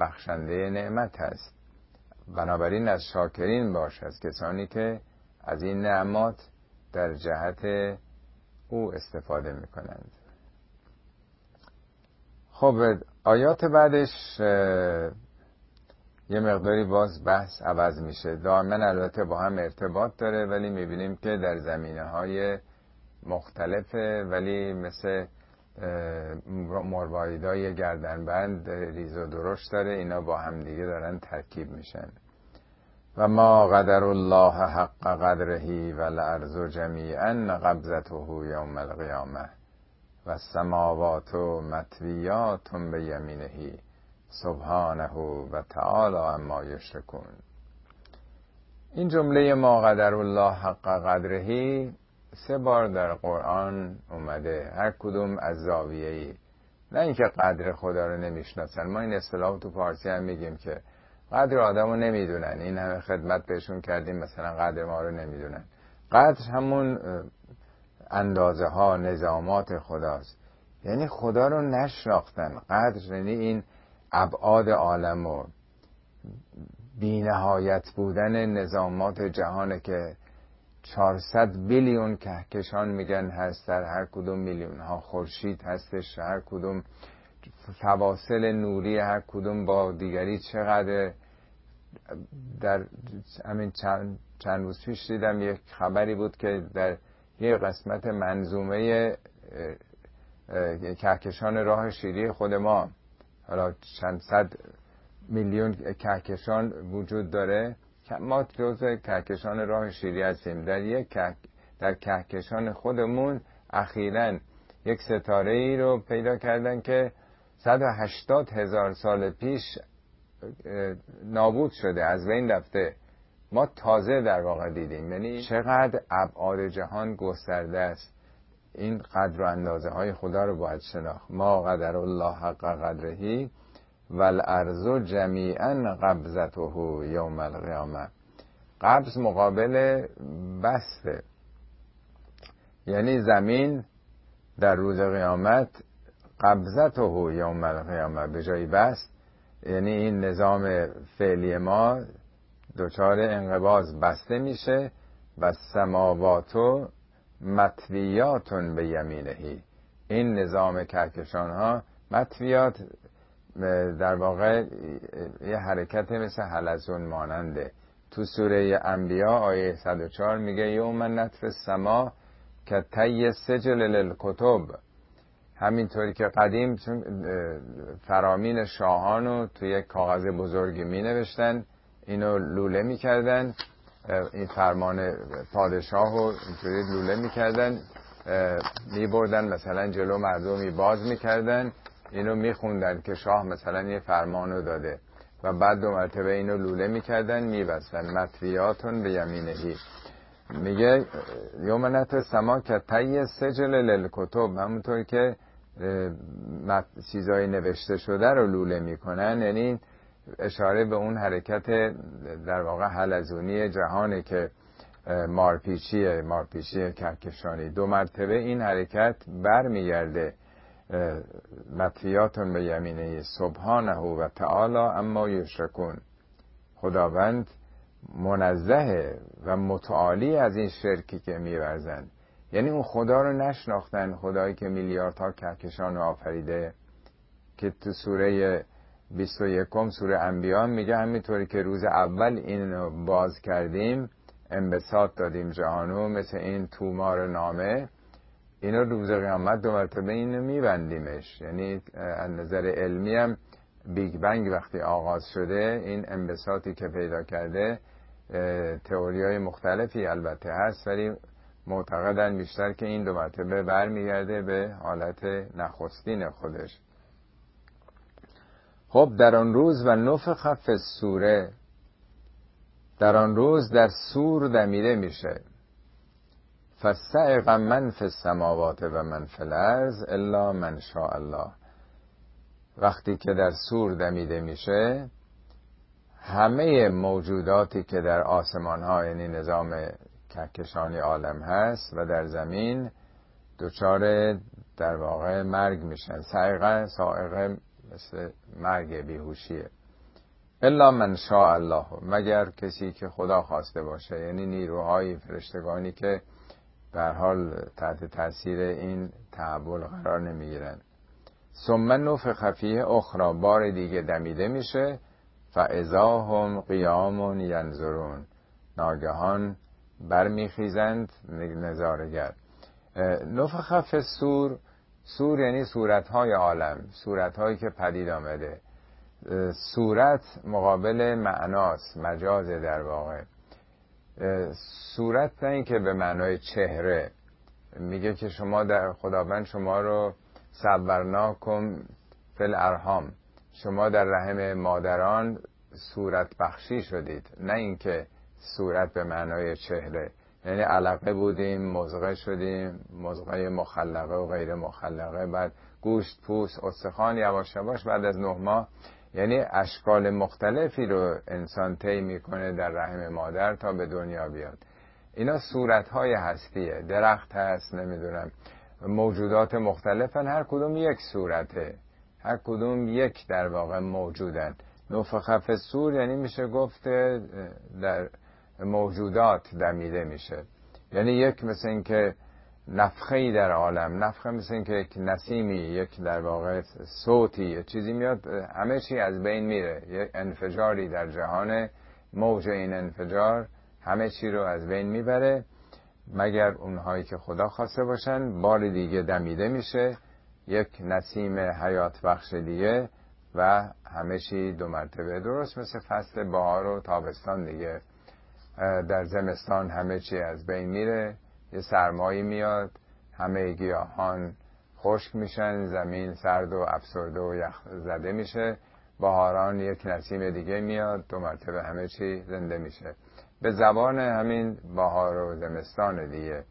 بخشنده نعمت هست. بنابراین از شاکرین باش از کسانی که از این نعمات در جهت او استفاده می‌کنند. خب آیات بعدش یه مقداری باز بحث عوض میشه. دائما البته با هم ارتباط داره ولی می‌بینیم که در زمینه های مختلفه ولی مثل مروایدای گردنبند ریز و درشت داره اینا با هم دیگه دارن ترکیب میشن. و ما قدر الله حق قدرهی و الارض جمیعا قبضته یوم القیامه. و السماوات مطویات به یمینهی سبحانه و تعالی اما یشرکون. این جمله ما قدر الله حق قدرهی سه بار در قرآن اومده. هر کدوم از زاویه ای نه اینکه قدر خدا رو نمی‌شناسن. ما این اصطلاح تو فارسی هم میگیم که قدر آدم رو نمی‌دونن. این همه خدمت بهشون کردیم مثلا قدر ما رو نمی‌دونن. قدر همون اندازه ها نظامات خداست. یعنی خدا رو نشناختن. قدر یعنی این ابعاد عالم و بینهایت بودن نظامات جهانه که 400 بیلیون کهکشان میگن هست در هر کدوم میلیون ها خورشید هستش هر کدوم فواصل نوری هر کدوم با دیگری چقدر. در همین چند چند روز پیش دیدم یک خبری بود که در یک قسمت منظومه کهکشان راه شیری خود ما. حالا چند صد میلیون کهکشان وجود داره. ما جز کهکشان راه شیری هستیم. در یک در کهکشان خودمون اخیرا یک ستاره ای رو پیدا کردن که 180 هزار سال پیش نابود شده از بین رفته. ما تازه در واقع دیدیم یعنی چقدر ابعاد جهان گسترده است. این قدر و اندازه های خدا رو باید شناخت. ما قدر الله حق قدرهی و الارض جمیعا قبضته یوم القیامه. قبض مقابل بسته. یعنی زمین در روز قیامت قبضته یوم القیامه. به جای بست یعنی این نظام فعلی ما دچار انقباز بسته میشه و سماواتو مطویاتون به یمینهی. این نظام کهکشان ها مطویات در واقع یه حرکت مثل حلزون ماننده. تو سوره انبیا آیه 104 میگه یوم نطف سما که تی سجل للکتب. همینطوری که قدیم فرامین شاهان رو توی کاغذ بزرگی می نوشتن اینو لوله می‌کردن این فرمان پادشاه رو اینطوری لوله می‌کردن میبردن مثلا جلو مردمی باز می‌کردن اینو میخوندن که شاه مثلا یه فرمان رو داده. و بعد دو مرتبه اینو لوله می‌کردن میبستن. مطویاتون به یمینهی میگه یومنت سما که تایی سجل للکتب. همونطور که چیزای نوشته شده رو لوله می‌کنن. یعنی اشاره به اون حرکت در واقع حلزونی جهانه که مارپیچیه مارپیچی کهکشانی دو مرتبه این حرکت برمیگرده مطفیاتون به یمینه سبحانه و تعالی اما یشرکون. خداوند منزه و متعالی از این شرکی که میورزن. یعنی اون خدا رو نشناختن خدایی که میلیاردها کهکشان رو آفریده که تو سوره 21 سوره انبیا میگه همینطوری که روز اول این باز کردیم انبساط دادیم جهانو مثل این تومار نامه. اینو روز قیامت دو مرتبه اینو میبندیمش. یعنی از نظر علمی هم Big Bang وقتی آغاز شده این انبساطی که پیدا کرده تئوری های مختلفی البته هست ولی معتقدن بیشتر که این دو مرتبه برمیگرده به حالت نخستین خودش. خب در آن روز و نفخ فی الصور در آن روز در سور دمیده میشه. فصعق من فی السماوات و من فی الارض الا من شاء الله. وقتی که در سور دمیده میشه همه موجوداتی که در آسمان ها یعنی نظام کهکشانی عالم هست و در زمین دچار در واقع مرگ میشن. سائقه سائقه مثل مرگ بیهوشیه. الا من شاء الله مگر کسی که خدا خواسته باشه. یعنی نیروهای فرشتگانی که به حال تحت تاثیر این تحول قرار نمی‌گیرن. ثم نفخ خفیه اخرى بار دیگه دمیده میشه. فاذا هم قیام ینظرون ناگهان برمیخیزند نظارگر. نفخ فی سور یعنی صورتهای عالم صورتهایی که پدید آمده. صورت مقابل معناست مجاز در واقع. صورت نه که به معنای چهره. میگه که شما در خداوند شما رو کن فل ارهام شما در رحم مادران صورت بخشی شدید. نه اینکه صورت به معنای چهره. یعنی علقه بودیم مزغه شدیم مزغه مخلقه و غیر مخلقه. بعد گوشت پوست استخوان یواش یواش بعد از نه ماه. یعنی اشکال مختلفی رو انسان طی می‌کنه در رحم مادر تا به دنیا بیاد. اینا صورت های هستیه. درخت هست نمی‌دونم. موجودات مختلفن. هر کدوم یک صورته. هر کدوم یک در واقع موجودن. نفخ سور یعنی میشه گفت در موجودات دمیده میشه. یعنی یک مثل اینکه نفخه در عالم نفخه مثل اینکه یک نسیمی یک در واقع صوتی چیزی میاد همه چی از بین میره. یک انفجاری در جهان موج این انفجار همه چی رو از بین می‌بره. مگر اونهایی که خدا خواسته باشن بار دیگه دمیده میشه یک نسیم حیات بخش دیگه و همه چی دو مرتبه درست مثل فصل بهار و تابستان دیگه. در زمستان همه چی از بین میره یه سرمایی میاد همه گیاهان خشک میشن زمین سرد و افسرده و یخ زده میشه بهاران یک نسیم دیگه میاد دو مرتبه همه چی زنده میشه. به زبان همین بهار و زمستان دیگه.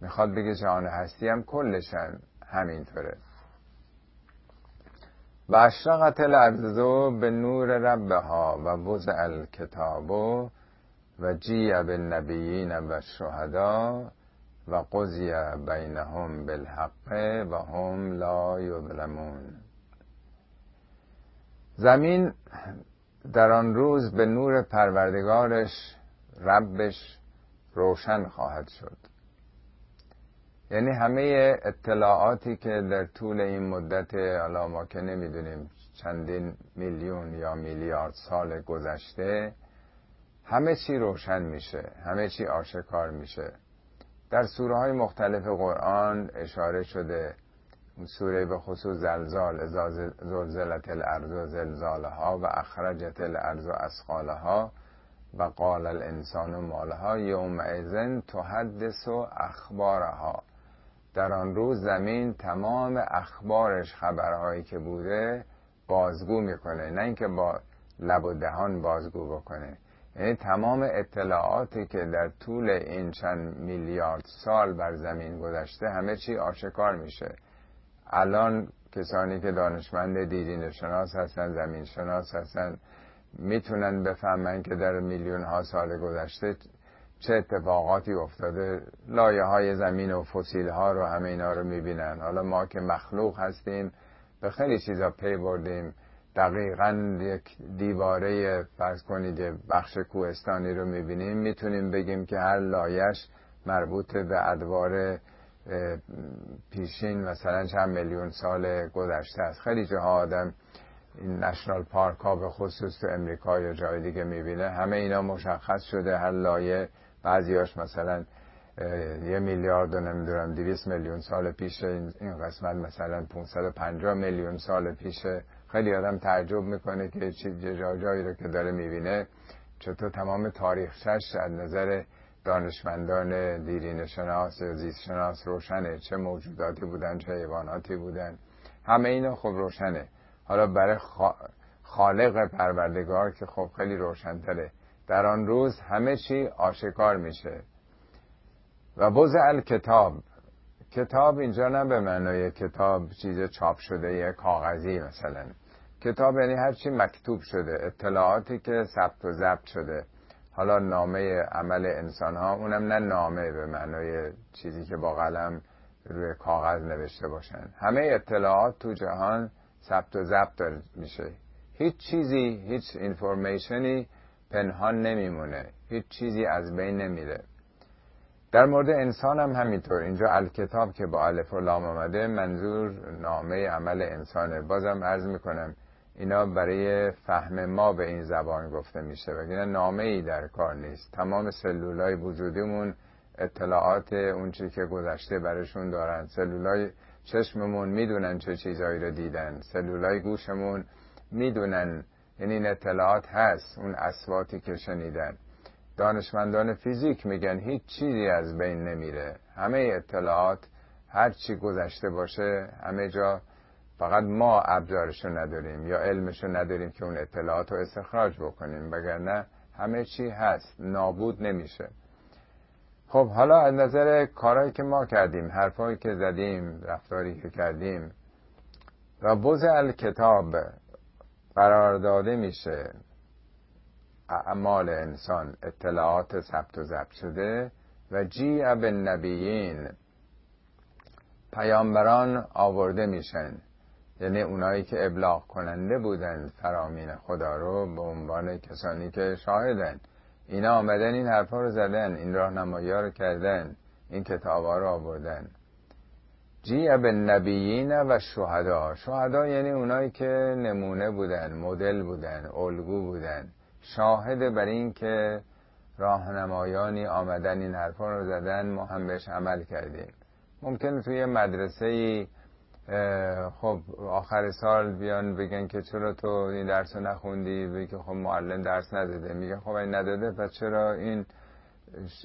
می‌خواد بگه جهان هستی هم کلشن همینطوره. و الارض به نور ربها و وضع الکتاب و جیع بالنبیین و شهدا و قضی بینهم بالحق و هم لا یظلمون. زمین در آن روز به نور پروردگارش ربش روشن خواهد شد. یعنی همه اطلاعاتی که در طول این مدت حالا ما که نمی‌دونیم چندین میلیون یا میلیارد سال گذشته همه چی روشن میشه همه چی آشکار میشه. در سوره های مختلف قرآن اشاره شده سوره به خصوص زلزال زلزلت الارض زلزالها و اخرجت الارض اسقالها و قال الانسان مالها یوم ایزن تحدث و اخبارها. در آن روز زمین تمام اخبارش خبرهایی که بوده بازگو می‌کنه. نه اینکه با لب و دهان بازگو بکنه. یعنی تمام اطلاعاتی که در طول این چند میلیارد سال بر زمین گذشته همه چی آشکار میشه. الان کسانی که دانشمند دیدین شناس هستن زمین شناس هستن می‌تونن بفهمن که در میلیون ها سال گذشته چه اتفاقاتی افتاده. لایه های زمین و فسیل ها رو همه اینا رو می‌بینن. حالا ما که مخلوق هستیم به خیلی چیزا پی بردیم. دقیقا یک دیواره فرض کنید بخش کوهستانی رو می‌بینیم می‌تونیم بگیم که هر لایش مربوط به ادوار پیشین مثلا چند میلیون سال گذشته است. خیلی جاها آدم این نشنال پارک ها به خصوص تو امریکا یا جای دیگه می‌بینه. همه اینا مشخص شده هر لایه. بعضیاش مثلا یه میلیارد و نمی‌دونم دیویس میلیون سال پیش این قسمت مثلا 550 میلیون سال پیشه خیلی آدم تعجب می‌کنه که چی جایی رو که داره می‌بینه. چطور تمام تاریخشش از نظر دانشمندان دیرین شناس زیست شناس روشنه. چه موجوداتی بودن چه حیواناتی بودن. همه اینا خب روشنه. حالا برای خالق پروردگار که خب خیلی روشنتره. در آن روز همه چی آشکار میشه. و بوز کتاب کتاب اینجا نه به معنای کتاب چیز چاپ شده یه کاغذی مثلا. کتاب یعنی هر چی مکتوب شده اطلاعاتی که ثبت و ضبط شده. حالا نامه عمل انسان ها اونم نه نامه به معنای چیزی که با قلم روی کاغذ نوشته باشن. همه اطلاعات تو جهان ثبت و ضبط میشه. هیچ چیزی هیچ اینفورمیشنی پنهان نمیمونه. هیچ چیزی از بین نمیره. در مورد انسان هم همینطور. اینجا الکتاب که با الف و لام آمده منظور نامه عمل انسانه. بازم عرض می‌کنم اینا برای فهم ما به این زبان گفته میشه. وگرنه نامه ای در کار نیست. تمام سلولای وجودیمون اطلاعات اون چی که گذشته برشون دارن. سلولای چشممون می‌دونن چه چیزایی رو دیدن. سلولای گوشمون می‌دونن. یعنی این اطلاعات هست. اون اسواتی که شنیدن. دانشمندان فیزیک میگن هیچ چیزی از بین نمیره. همه اطلاعات هر چی گذشته باشه همه جا فقط ما ابزارشو نداریم یا علمشو نداریم که اون اطلاعات رو استخراج بکنیم وگرنه همه چی هست. نابود نمیشه. خب حالا از نظر کارهایی که ما کردیم حرفایی که زدیم رفتاری که کردیم و بوز الکتاب قرار داده میشه. اعمال انسان اطلاعات ثبت و ضبط شده و جی به نبیین پیامبران آورده میشن. یعنی اونایی که ابلاغ کننده بودن فرامین خدا رو به عنوان کسانی که شاهدن. اینا آمدن این حرفا رو زدن این راهنمایی رو کردن این کتاب ها رو آوردن. جیع به نبیین و شهدا. شهدا یعنی اونایی که نمونه بودن مدل بودن الگو بودن. شاهد بر این که راهنمایانی آمدن این حرفا رو زدن ما هم بهش عمل کردیم. ممکن توی مدرسه ای خب آخر سال بیان بگن که چرا تو این درس رو نخوندی؟ بگی خب معلم درس نداده. میگه خب این نداده. پس چرا این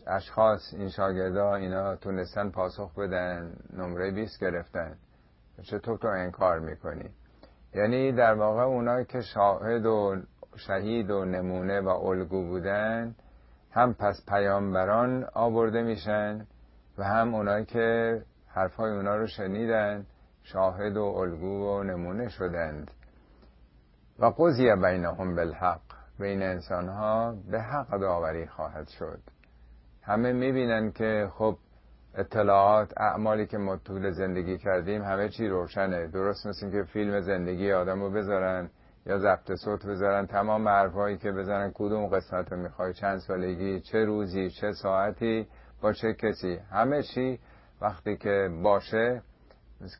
اشخاص این شاگردا اینا تونستن پاسخ بدن نمره 20 گرفتن؟ چطور تو انکار می‌کنی؟ یعنی در واقع اونایی که شاهد و شهید و نمونه و الگو بودن هم پس پیامبران آورده میشن و هم اونایی که حرفای اونا رو شنیدن شاهد و الگو و نمونه شدند. و قضیه بینهم بالحق بین انسان ها به حق داوری خواهد شد. همه می‌بینن که خب اطلاعات اعمالی که ما طول زندگی کردیم همه چی روشنه. درست مثل که فیلم زندگی آدم رو بذارن یا ضبط صوت بذارن تمام حرفایی که بزنن کدوم قسمت رو می‌خوای؟ چند سالگی چه روزی چه ساعتی با چه کسی؟ همه چی وقتی که باشه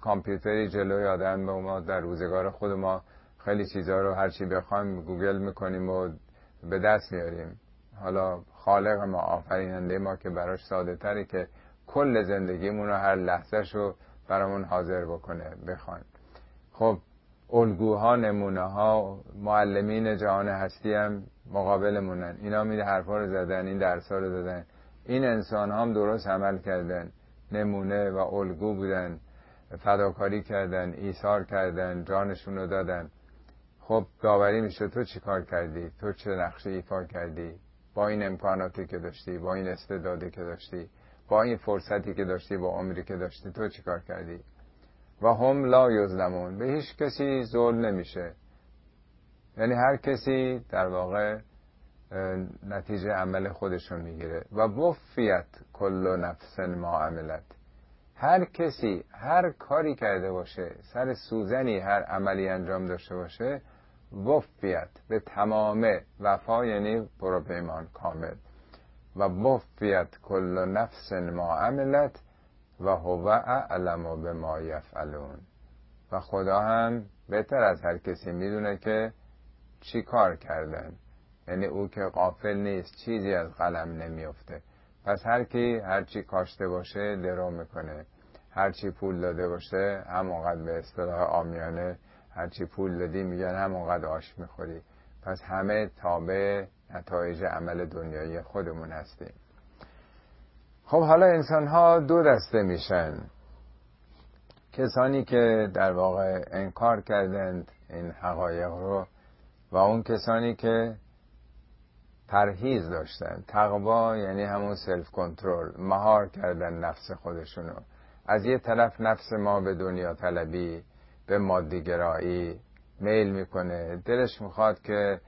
کامپیوتری جلوی آدم به ما در روزگار خود ما خیلی چیزها رو هرچی بخوایم گوگل می‌کنیم و به دست میاریم. حالا خالق ما آفریننده ما که براش ساده تری که کل زندگیمون رو هر لحظه رو برامون حاضر بکنه بخوایم. خب الگوها نمونه ها معلمین جهان هستی هم مقابلمونن. اینا می حرفا رو زدن این درس رو دادن این انسان هم درست عمل کردن. نمونه و الگو بودن. فداکاری کردن ایثار کردن جانشون رو دادن. خب داوری میشه. تو چی کار کردی؟ تو چه نقشه ایفا کردی؟ با این امکاناتی که داشتی با این استعدادی که داشتی با این فرصتی که داشتی با عمری که داشتی تو چی کار کردی؟ و هم لا یظلمون. به هیچ کسی ظلم نمیشه. یعنی هر کسی در واقع نتیجه عمل خودشون می‌گیره. و وفیت کل نفس ما عملت. هر کسی هر کاری کرده باشه سر سوزنی هر عملی انجام داشته باشه وفیت به تمام وفا یعنی برو پیمان کامل. و وفیت کل نفس ما عملت و هو اعلم به ما یفعلون. و خدا هم بهتر از هر کسی می‌دونه که چی کار کردن. یعنی او که قافل نیست چیزی از قلم نمیفته پس هر کی هر چی کاشته باشه درو می‌کنه. هر چی پول داده باشه همونقدر به اصطلاح آمیانه هر چی پول دادی میگن همونقدر آش می‌خوری. پس همه تابع نتایج عمل دنیایی خودمون هستیم. خب حالا انسان ها دو دسته میشن. کسانی که در واقع انکار کردند این حقایق رو و اون کسانی که پرهیز داشتن. تقوا یعنی همون سلف کنترل مهار کردن نفس خودشونو. از یه طرف نفس ما به دنیا طلبی به مادیگرایی میل می‌کنه. دلش می‌خواد که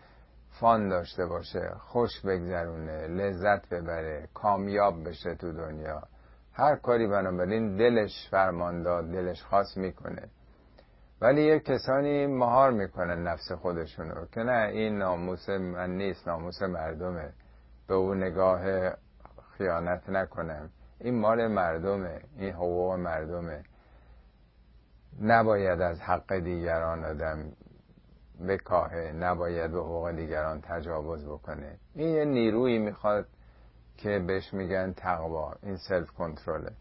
فان داشته باشه خوش بگذرونه لذت ببره کامیاب بشه تو دنیا. هر کاری بنابراین دلش فرمان داد دلش خاص می‌کنه. ولی یه کسانی مهار می‌کنن نفس خودشونو که نه این ناموس من نیست ناموس مردمه. به اون نگاه خیانت نکنم. این مال مردمه این حقوق مردمه. نباید از حق دیگران آدم بکاهه نباید به حقوق دیگران تجاوز بکنه. این یه نیرویی می‌خواد که بهش میگن تقوا این سلف کنترله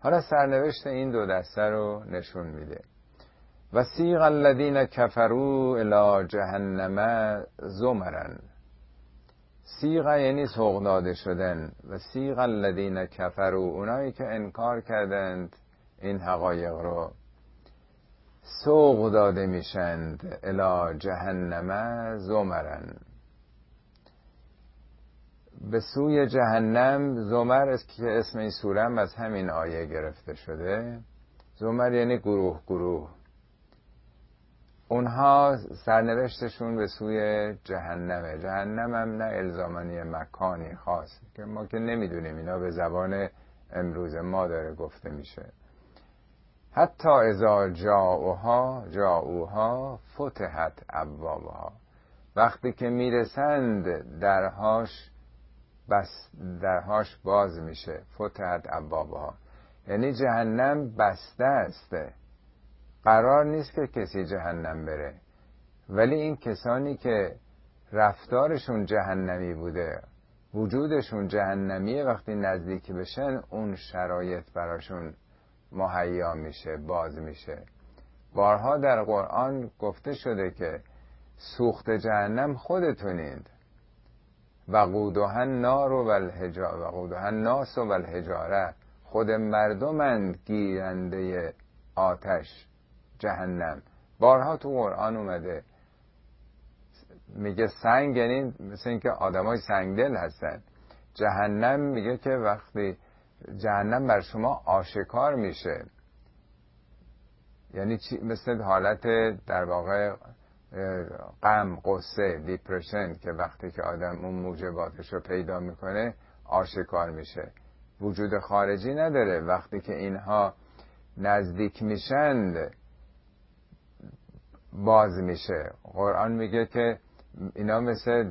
حالا سرنوشت این دو دسته رو نشون میده. و سیغ الذین کفروا الی جهنم زمرن. سیغ یعنی سوق داده شدن و سیغ الذین کفروا اونایی که انکار کردند این حقایق رو. سوق داده میشند الی جهنم زمرن. به سوی جهنم زمر است که اسم این سورم از همین آیه گرفته شده. زمر یعنی گروه گروه. اونها سرنوشتشون به سوی جهنمه. جهنم هم نه الزامانی مکانی خاص که ما که نمی‌دونیم اینا به زبان امروز ما داره گفته میشه. حتی ازا جاؤها جاؤها فتحت ابوابها. وقتی که می‌رسند درهاش بس درهاش باز میشه فتحت ابوابها. یعنی جهنم بسته است. قرار نیست که کسی جهنم بره. ولی این کسانی که رفتارشون جهنمی بوده وجودشون جهنمیه وقتی نزدیک بشن اون شرایط براشون مهیا میشه باز میشه. بارها در قرآن گفته شده که سوخت جهنم خودتونید. وقودها نار و الحجاره وقودها ناس و الحجاره خود مردمند گیرنده آتش. جهنم. بارها تو قرآن اومده. میگه سنگ یعنی مثل اینکه آدمای سنگدل هستن. جهنم میگه که وقتی جهنم بر شما آشکار میشه. یعنی چی؟ مثل حالت در واقع غم قصه دیپرشن که وقتی که آدم اون موجباتش رو پیدا می‌کنه آشکار میشه. وجود خارجی نداره. وقتی که اینها نزدیک میشند باز میشه. قرآن میگه که اینا مثل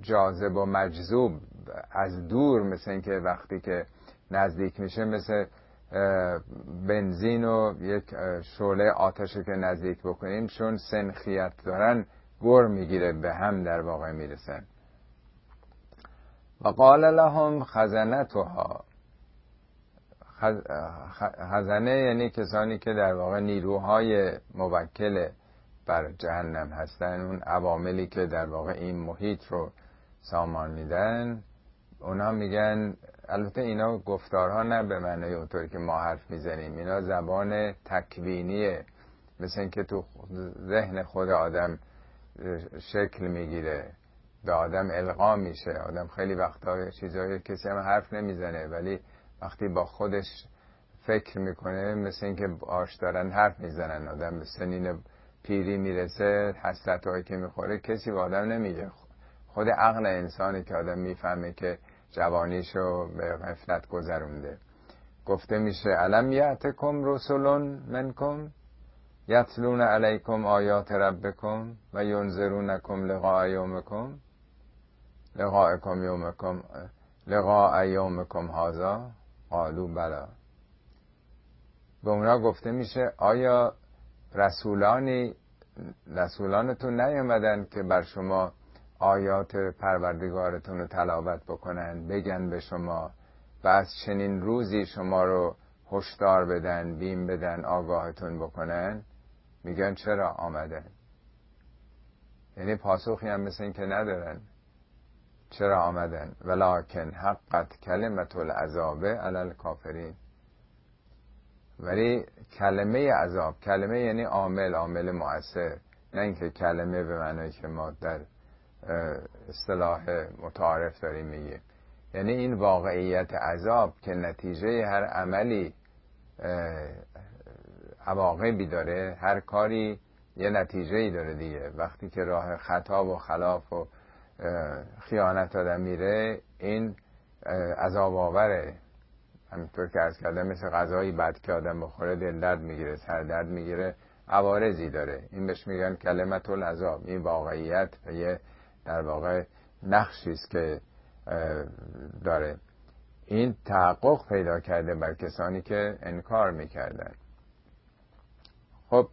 جاذب و مجذوب از دور مثل اینکه وقتی که نزدیک میشه مثل بنزین و یک شعله آتش که نزدیک بکنیم چون سنخیت دارن گر می‌گیره به هم در واقع می‌رسن. و قال لهم خزنتها. خزنه یعنی کسانی که در واقع نیروهای موکل بر جهنم هستن اون عواملی که در واقع این محیط رو سامان میدن اونا میگن البته اینا گفتارها نه به معنی اونطوری که ما حرف می‌زنیم اینا زبان تکوینیه مثل اینکه تو ذهن خود آدم شکل می‌گیره به آدم القا میشه آدم خیلی وقتا چیزایی کسی هم حرف نمی‌زنه ولی وقتی با خودش فکر می‌کنه مثل اینکه آش دارن حرف می‌زنن آدم به سنین پیری می‌رسه حسرت هایی که می‌خوره کسی به آدم نمیگه. خود عقل انسانی که آدم می‌فهمه که جوانیشو به غفلت گذرونده. گفته میشه علم یعتکم رسولون منکم یتلون علیکم آیات ربکم و ینظرونکم لقاء یومکم. لقاءکم یومکم لقاء یومکم هازا قالو بلا. به اونا گفته میشه آیا رسولانی رسولانتون نیامدن که بر شما آیات پروردگارتون رو تلاوت بکنن بگن به شما و از چنین روزی شما رو هشدار بدن بیم بدن آگاهتون بکنن؟ میگن چرا آمدن؟ یعنی پاسخی هم مثل این که ندارن. چرا آمدن؟ ولکن حقت کلمت العذابه علل کافرین ولی کلمه عذاب کلمه یعنی عامل عامل مؤثر. نه اینکه کلمه به معنی که ما در اصطلاح متعارف داریم میگیم. یعنی این واقعیت عذاب که نتیجه هر عملی عواقبی داره هر کاری یه نتیجه ای داره دیگه. وقتی که راه خطا و خلاف و خیانت آدم میره این عذاب آوره. همینطور که ارز کردم مثل غذایی بد که آدم بخوره دل درد می‌گیره سر درد می‌گیره عوارضی داره. این بهش میگن کلمت العذاب. این واقعیت و یه در واقع نقشی است که داره. این تحقق پیدا کرده بر کسانی که انکار می‌کردن. خب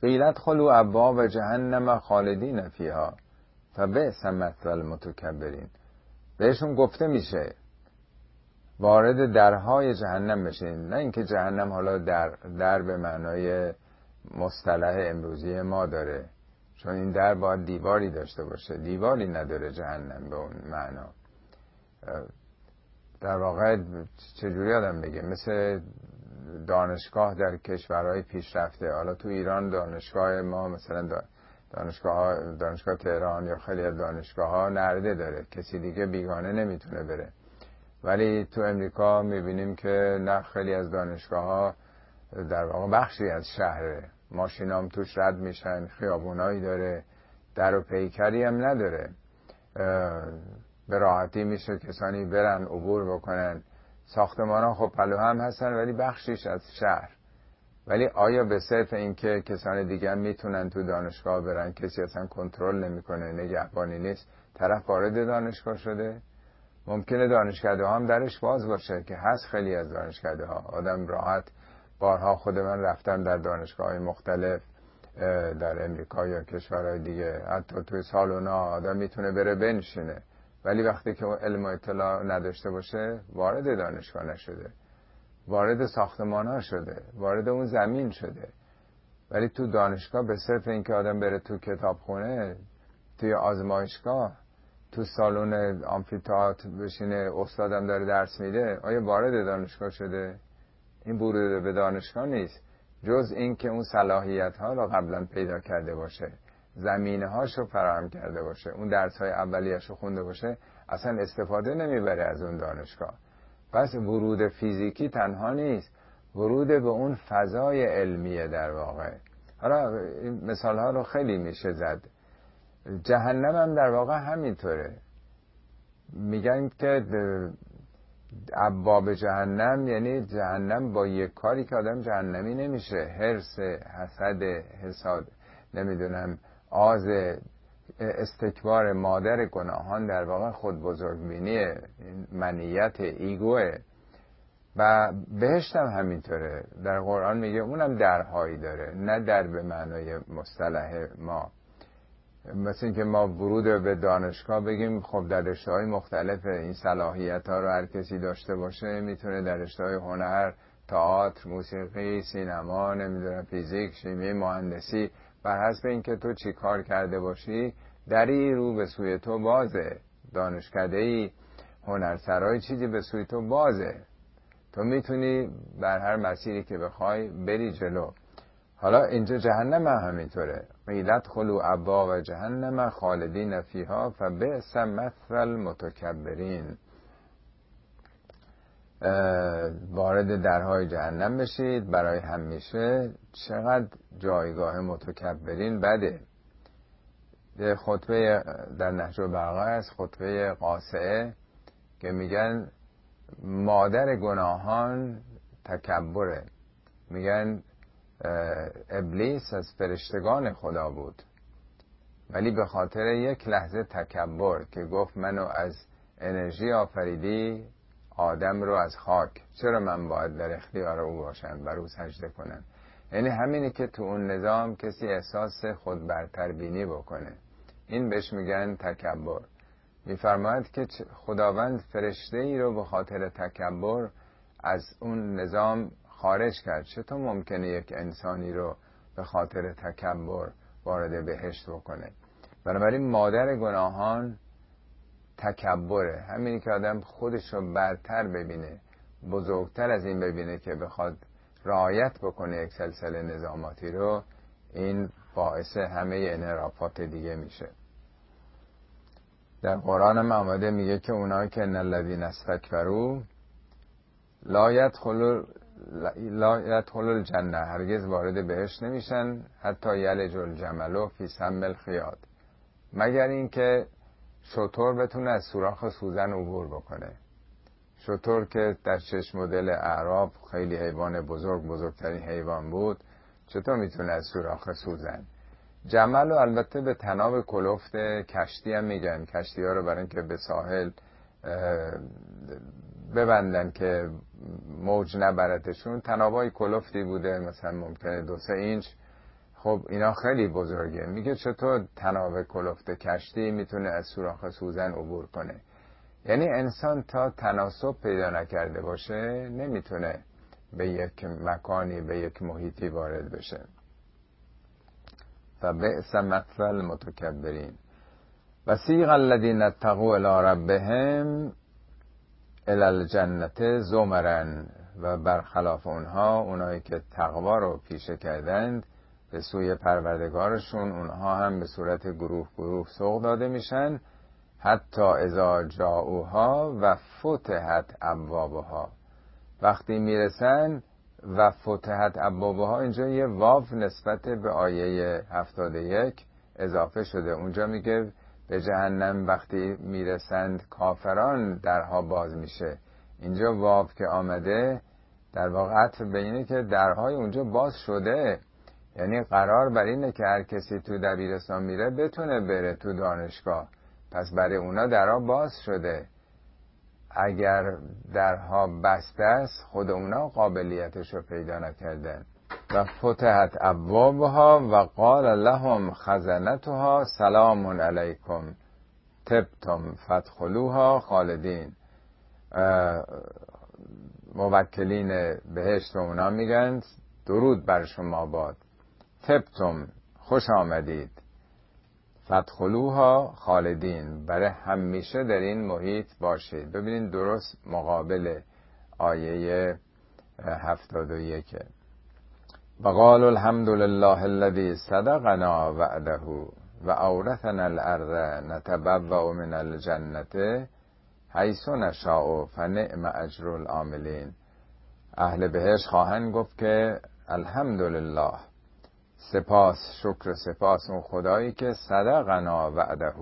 قیلت خلو ابواب جهنم خالدین فیها. فبئس مثل المتکبرین. بهشون گفته میشه وارد درهای جهنم بشین. نه اینکه جهنم حالا در, در به معنای مصطلح امروزی ما داره. چون این در باید دیواری داشته باشه. دیواری نداره جهنم به اون معنا. در واقع چجوری آدم بگه؟ مثل دانشگاه در کشورهای پیشرفته. حالا تو ایران دانشگاه ما مثلا دانشگاه, دانشگاه تهران یا خیلی از دانشگاه ها نرده داره. کسی دیگه بیگانه نمی‌تونه بره. ولی تو امریکا می‌بینیم که نه خیلی از دانشگاه ها در واقع بخشی از شهره. ماشینام توش رد میشن خیابونایی داره. در و پیکری هم نداره. به راحتی میشه کسانی برن عبور بکنن. ساختمان ها خب پلو هم هستن ولی بخشیش از شهر. ولی آیا به صرف اینکه کسان دیگه می‌تونن تو دانشگاه برن کسی اصلا کنترل نمی‌کنه نگهبانی نیست طرف وارد دانشگاه شده؟ ممکنه دانشکده هم درش باز باشه که هست خیلی از دانشکده ها آدم راحت بارها خود من رفتم در دانشگاه های مختلف در امریکا یا کشورهای دیگه. حتی توی سالونا آدم می‌تونه بره بنشینه. ولی وقتی که علم و اطلاع نداشته باشه وارد دانشگاه نشده. وارد ساختمان ها شده وارد اون زمین شده. ولی تو دانشگاه به صرف اینکه آدم بره تو کتابخونه توی آزمایشگاه تو سالن آمفیتات بشینه استادم داره درس میده آیا وارد دانشگاه شده؟ این ورود به دانشگاه نیست. جز اینکه اون صلاحیت ها رو قبلا پیدا کرده باشه زمینه هاش رو فراهم کرده باشه اون درس های اولیش رو خونده باشه اصلا استفاده نمی‌بره از اون دانشگاه. پس ورود فیزیکی تنها نیست. ورود به اون فضای علمیه در واقع. حالا مثال ها رو خیلی میشه زد. جهنم هم در واقع همینطوره. میگن که ابواب جهنم یعنی جهنم با یک کاری که آدم جهنمی نمیشه. حرس حسد حساد نمی‌دونم آز استکبار مادر گناهان در واقع خود بزرگبینی منیت ایگوه. و بهشت هم همینطوره. در قرآن میگه اونم درهایی داره نه در به معنای مصطلح ما. مثل اینکه ما ورود به دانشگاه بگیم خب در رشته مختلف این صلاحیت ها رو هر کسی داشته باشه می‌تونه در رشته هنر تئاتر موسیقی سینما نمی‌دونم فیزیک شیمی مهندسی بر حسب اینکه تو چی کار کرده باشی دری رو به سوی تو بازه. دانشکده ای هنرسرای چیزی به سوی تو بازه. تو می‌تونی بر هر مسیری که بخوای بری جلو. حالا اینجا جهنم هم همینطوره. قیلت خلو عبا و جهنم خالدین فیها فبئس مثل متکبرین وارد درهای جهنم بشید. برای همیشه چقدر جایگاه متکبرین بده. خطبه در نهج البلاغه است خطبه قاسعه که میگن مادر گناهان تکبره. میگن ابلیس از فرشتگان خدا بود. ولی به خاطر یک لحظه تکبر که گفت منو از انرژی آفریدی آدم رو از خاک. چرا من باید در اختیار او باشم بر او سجده کنم؟ یعنی همینی که تو اون نظام کسی احساس خود برتربینی بکنه. این بهش میگن تکبر. میفرماید که خداوند فرشته ای رو به خاطر تکبر از اون نظام خارج کرد. چطور ممکنه یک انسانی رو به خاطر تکبر وارد بهشت بکنه؟ بنابراین مادر گناهان تکبره. همینی که آدم خودش رو برتر ببینه بزرگتر از این ببینه که بخواد رعایت بکنه یک سلسله نظاماتی رو این باعث همه انحرافات دیگه میشه. در قرآن هم میگه که اونایی که ان الذین استکبروا لا یدخلوا لا یدخل الجنه هرگز وارد بهش نمیشن حتی یلج الجمل فی سم الخیاط. مگر اینکه شطور بتونه از سوراخ سوزن عبور بکنه. شطور که در چشم مدل اعراب خیلی حیوان بزرگ بزرگترین حیوان بود چطور می‌تونه از سوراخ سوزن؟ جمل و البته به تناب کلفت کشتی هم میگن. کشتی ها رو برای اینکه به ساحل ببندن که موج نبرتشون تنابای کلفتی بوده مثلا ممکنه دو سه اینچ. خب اینا خیلی بزرگه. میگه چطور تناب کلفت کشتی می‌تونه از سوراخ سوزن عبور کنه؟ یعنی انسان تا تناسب پیدا نکرده باشه نمی‌تونه به یک مکانی به یک محیطی وارد بشه. و بئس مثل متکبرین و سیغ الذین اتقوا الی ربهم الی الجنت زمرن. و برخلاف اونها اونایی که تقوا رو پیشه کردند به سوی پروردگارشون اونها هم به صورت گروه گروه سوق داده میشن. حتی ازا جاؤها و فتحت ابوابها. وقتی می‌رسن و فتحت ابوابها. اینجا یه واف نسبت به آیه 71 اضافه شده. اونجا میگه به جهنم وقتی می‌رسند کافران درها باز میشه. اینجا واف که آمده در واقع عطف به اینه که درهای اونجا باز شده. یعنی قرار بر اینه که هر کسی تو دبیرستان میره بتونه بره تو دانشگاه. پس برای اونا درها باز شده. اگر درها بسته است خود اونا قابلیتش رو پیدا نکردن و فتحت ابوابها و قال لهم خزنتها سلام علیکم. تبتم فدخلوها خالدین. موکلین بهشت و اونا میگن. درود بر شما باد. تبتم خوش آمدید. فدخلوها خالدین. برای همیشه در این محیط باشید. ببینید درست مقابل آیه هفتاد و یکه وقال الحمد لله الذي صدقنا وعده و اورثنا الارض نتبوأ من الجنه حیث نشاء فنعم اجر العاملین. اهل بهش خواهند گفت که الحمدلله. سپاس شکر سپاس اون خدایی که صدقنا وعده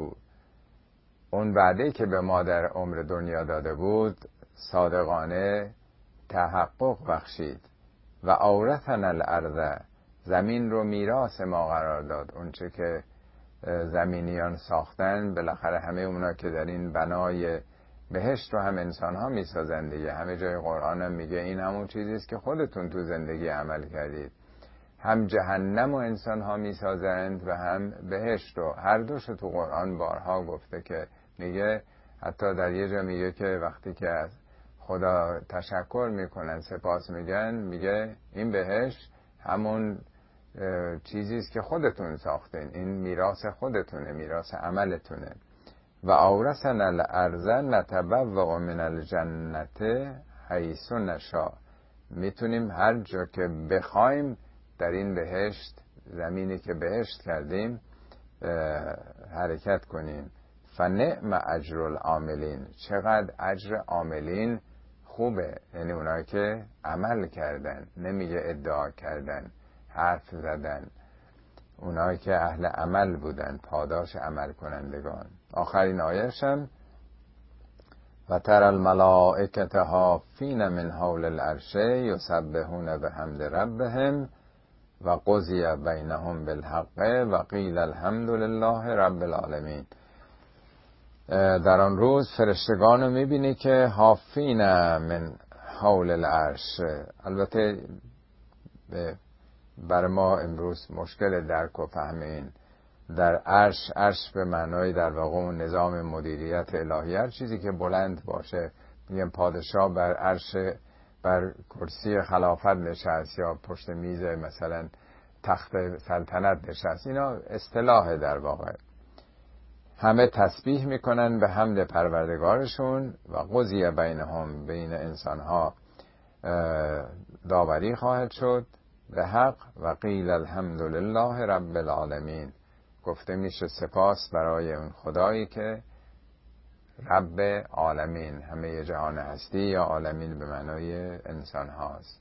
اون وعده که به ما در عمر دنیا داده بود صادقانه تحقق بخشید و اورثنا الارض زمین رو میراث ما قرار داد. اونچه که زمینیان ساختن بالاخره همه اونا که در این بنای بهشت رو هم انسان ها می دیگه. همه جای قرآن هم میگه این همون چیزی است که خودتون تو زندگی عمل کردید. هم جهنم و انسان ها می سازند و هم بهشت رو هر دوش تو قرآن بارها گفته که میگه حتی در یه جا میگه که وقتی که از خدا تشکر می‌کنن سپاس میگن میگه این بهشت همون چیزی است که خودتون ساختین. این میراث خودتونه میراث عملتونه. و اورثنا الارض نتبوأ من الجنت حیث نشا می‌تونیم هر جا که بخوایم در این بهشت زمینی که بهشت کردیم حرکت کنیم. فنعم اجر العاملین. چقدر اجر عاملین خوبه. یعنی اونایی که عمل کردن نمیگه ادعا کردن حرف زدن. اونایی که اهل عمل بودن پاداش عمل کنندگان آخرین آیهشم و تر الملائکت هافین من حول العرشه یسبحون به حمد ربهم. و قضی بینهم بالحق و قیل الحمد لله رب العالمین. در آن روز فرشتگان رو می‌بینی که حافین من حول العرش. البته بر ما امروز مشکل درک و فهم در عرش عرش به معنای در واقع اون نظام مدیریت الهی هر چیزی که بلند باشه میگن پادشاه بر عرش بر کرسی خلافت نشست یا پشت میز مثلا تخت سلطنت نشست اینا اصطلاح در واقع. همه تسبیح می‌کنن به حمد پروردگارشون و قضیه بینهم بین انسانها داوری خواهد شد به حق و قیل الحمد لله رب العالمین. گفته میشه سپاس برای اون خدایی که رب عالمین. همه جهان هستی یا عالمین به معنای انسان هاست.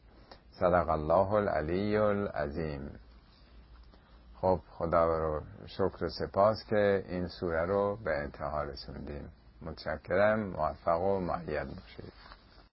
صدق الله العلی العظیم. خب خدا رو شکر سپاس که این سوره رو به انتها رسوندیم. متشکرم موفق و معید باشید.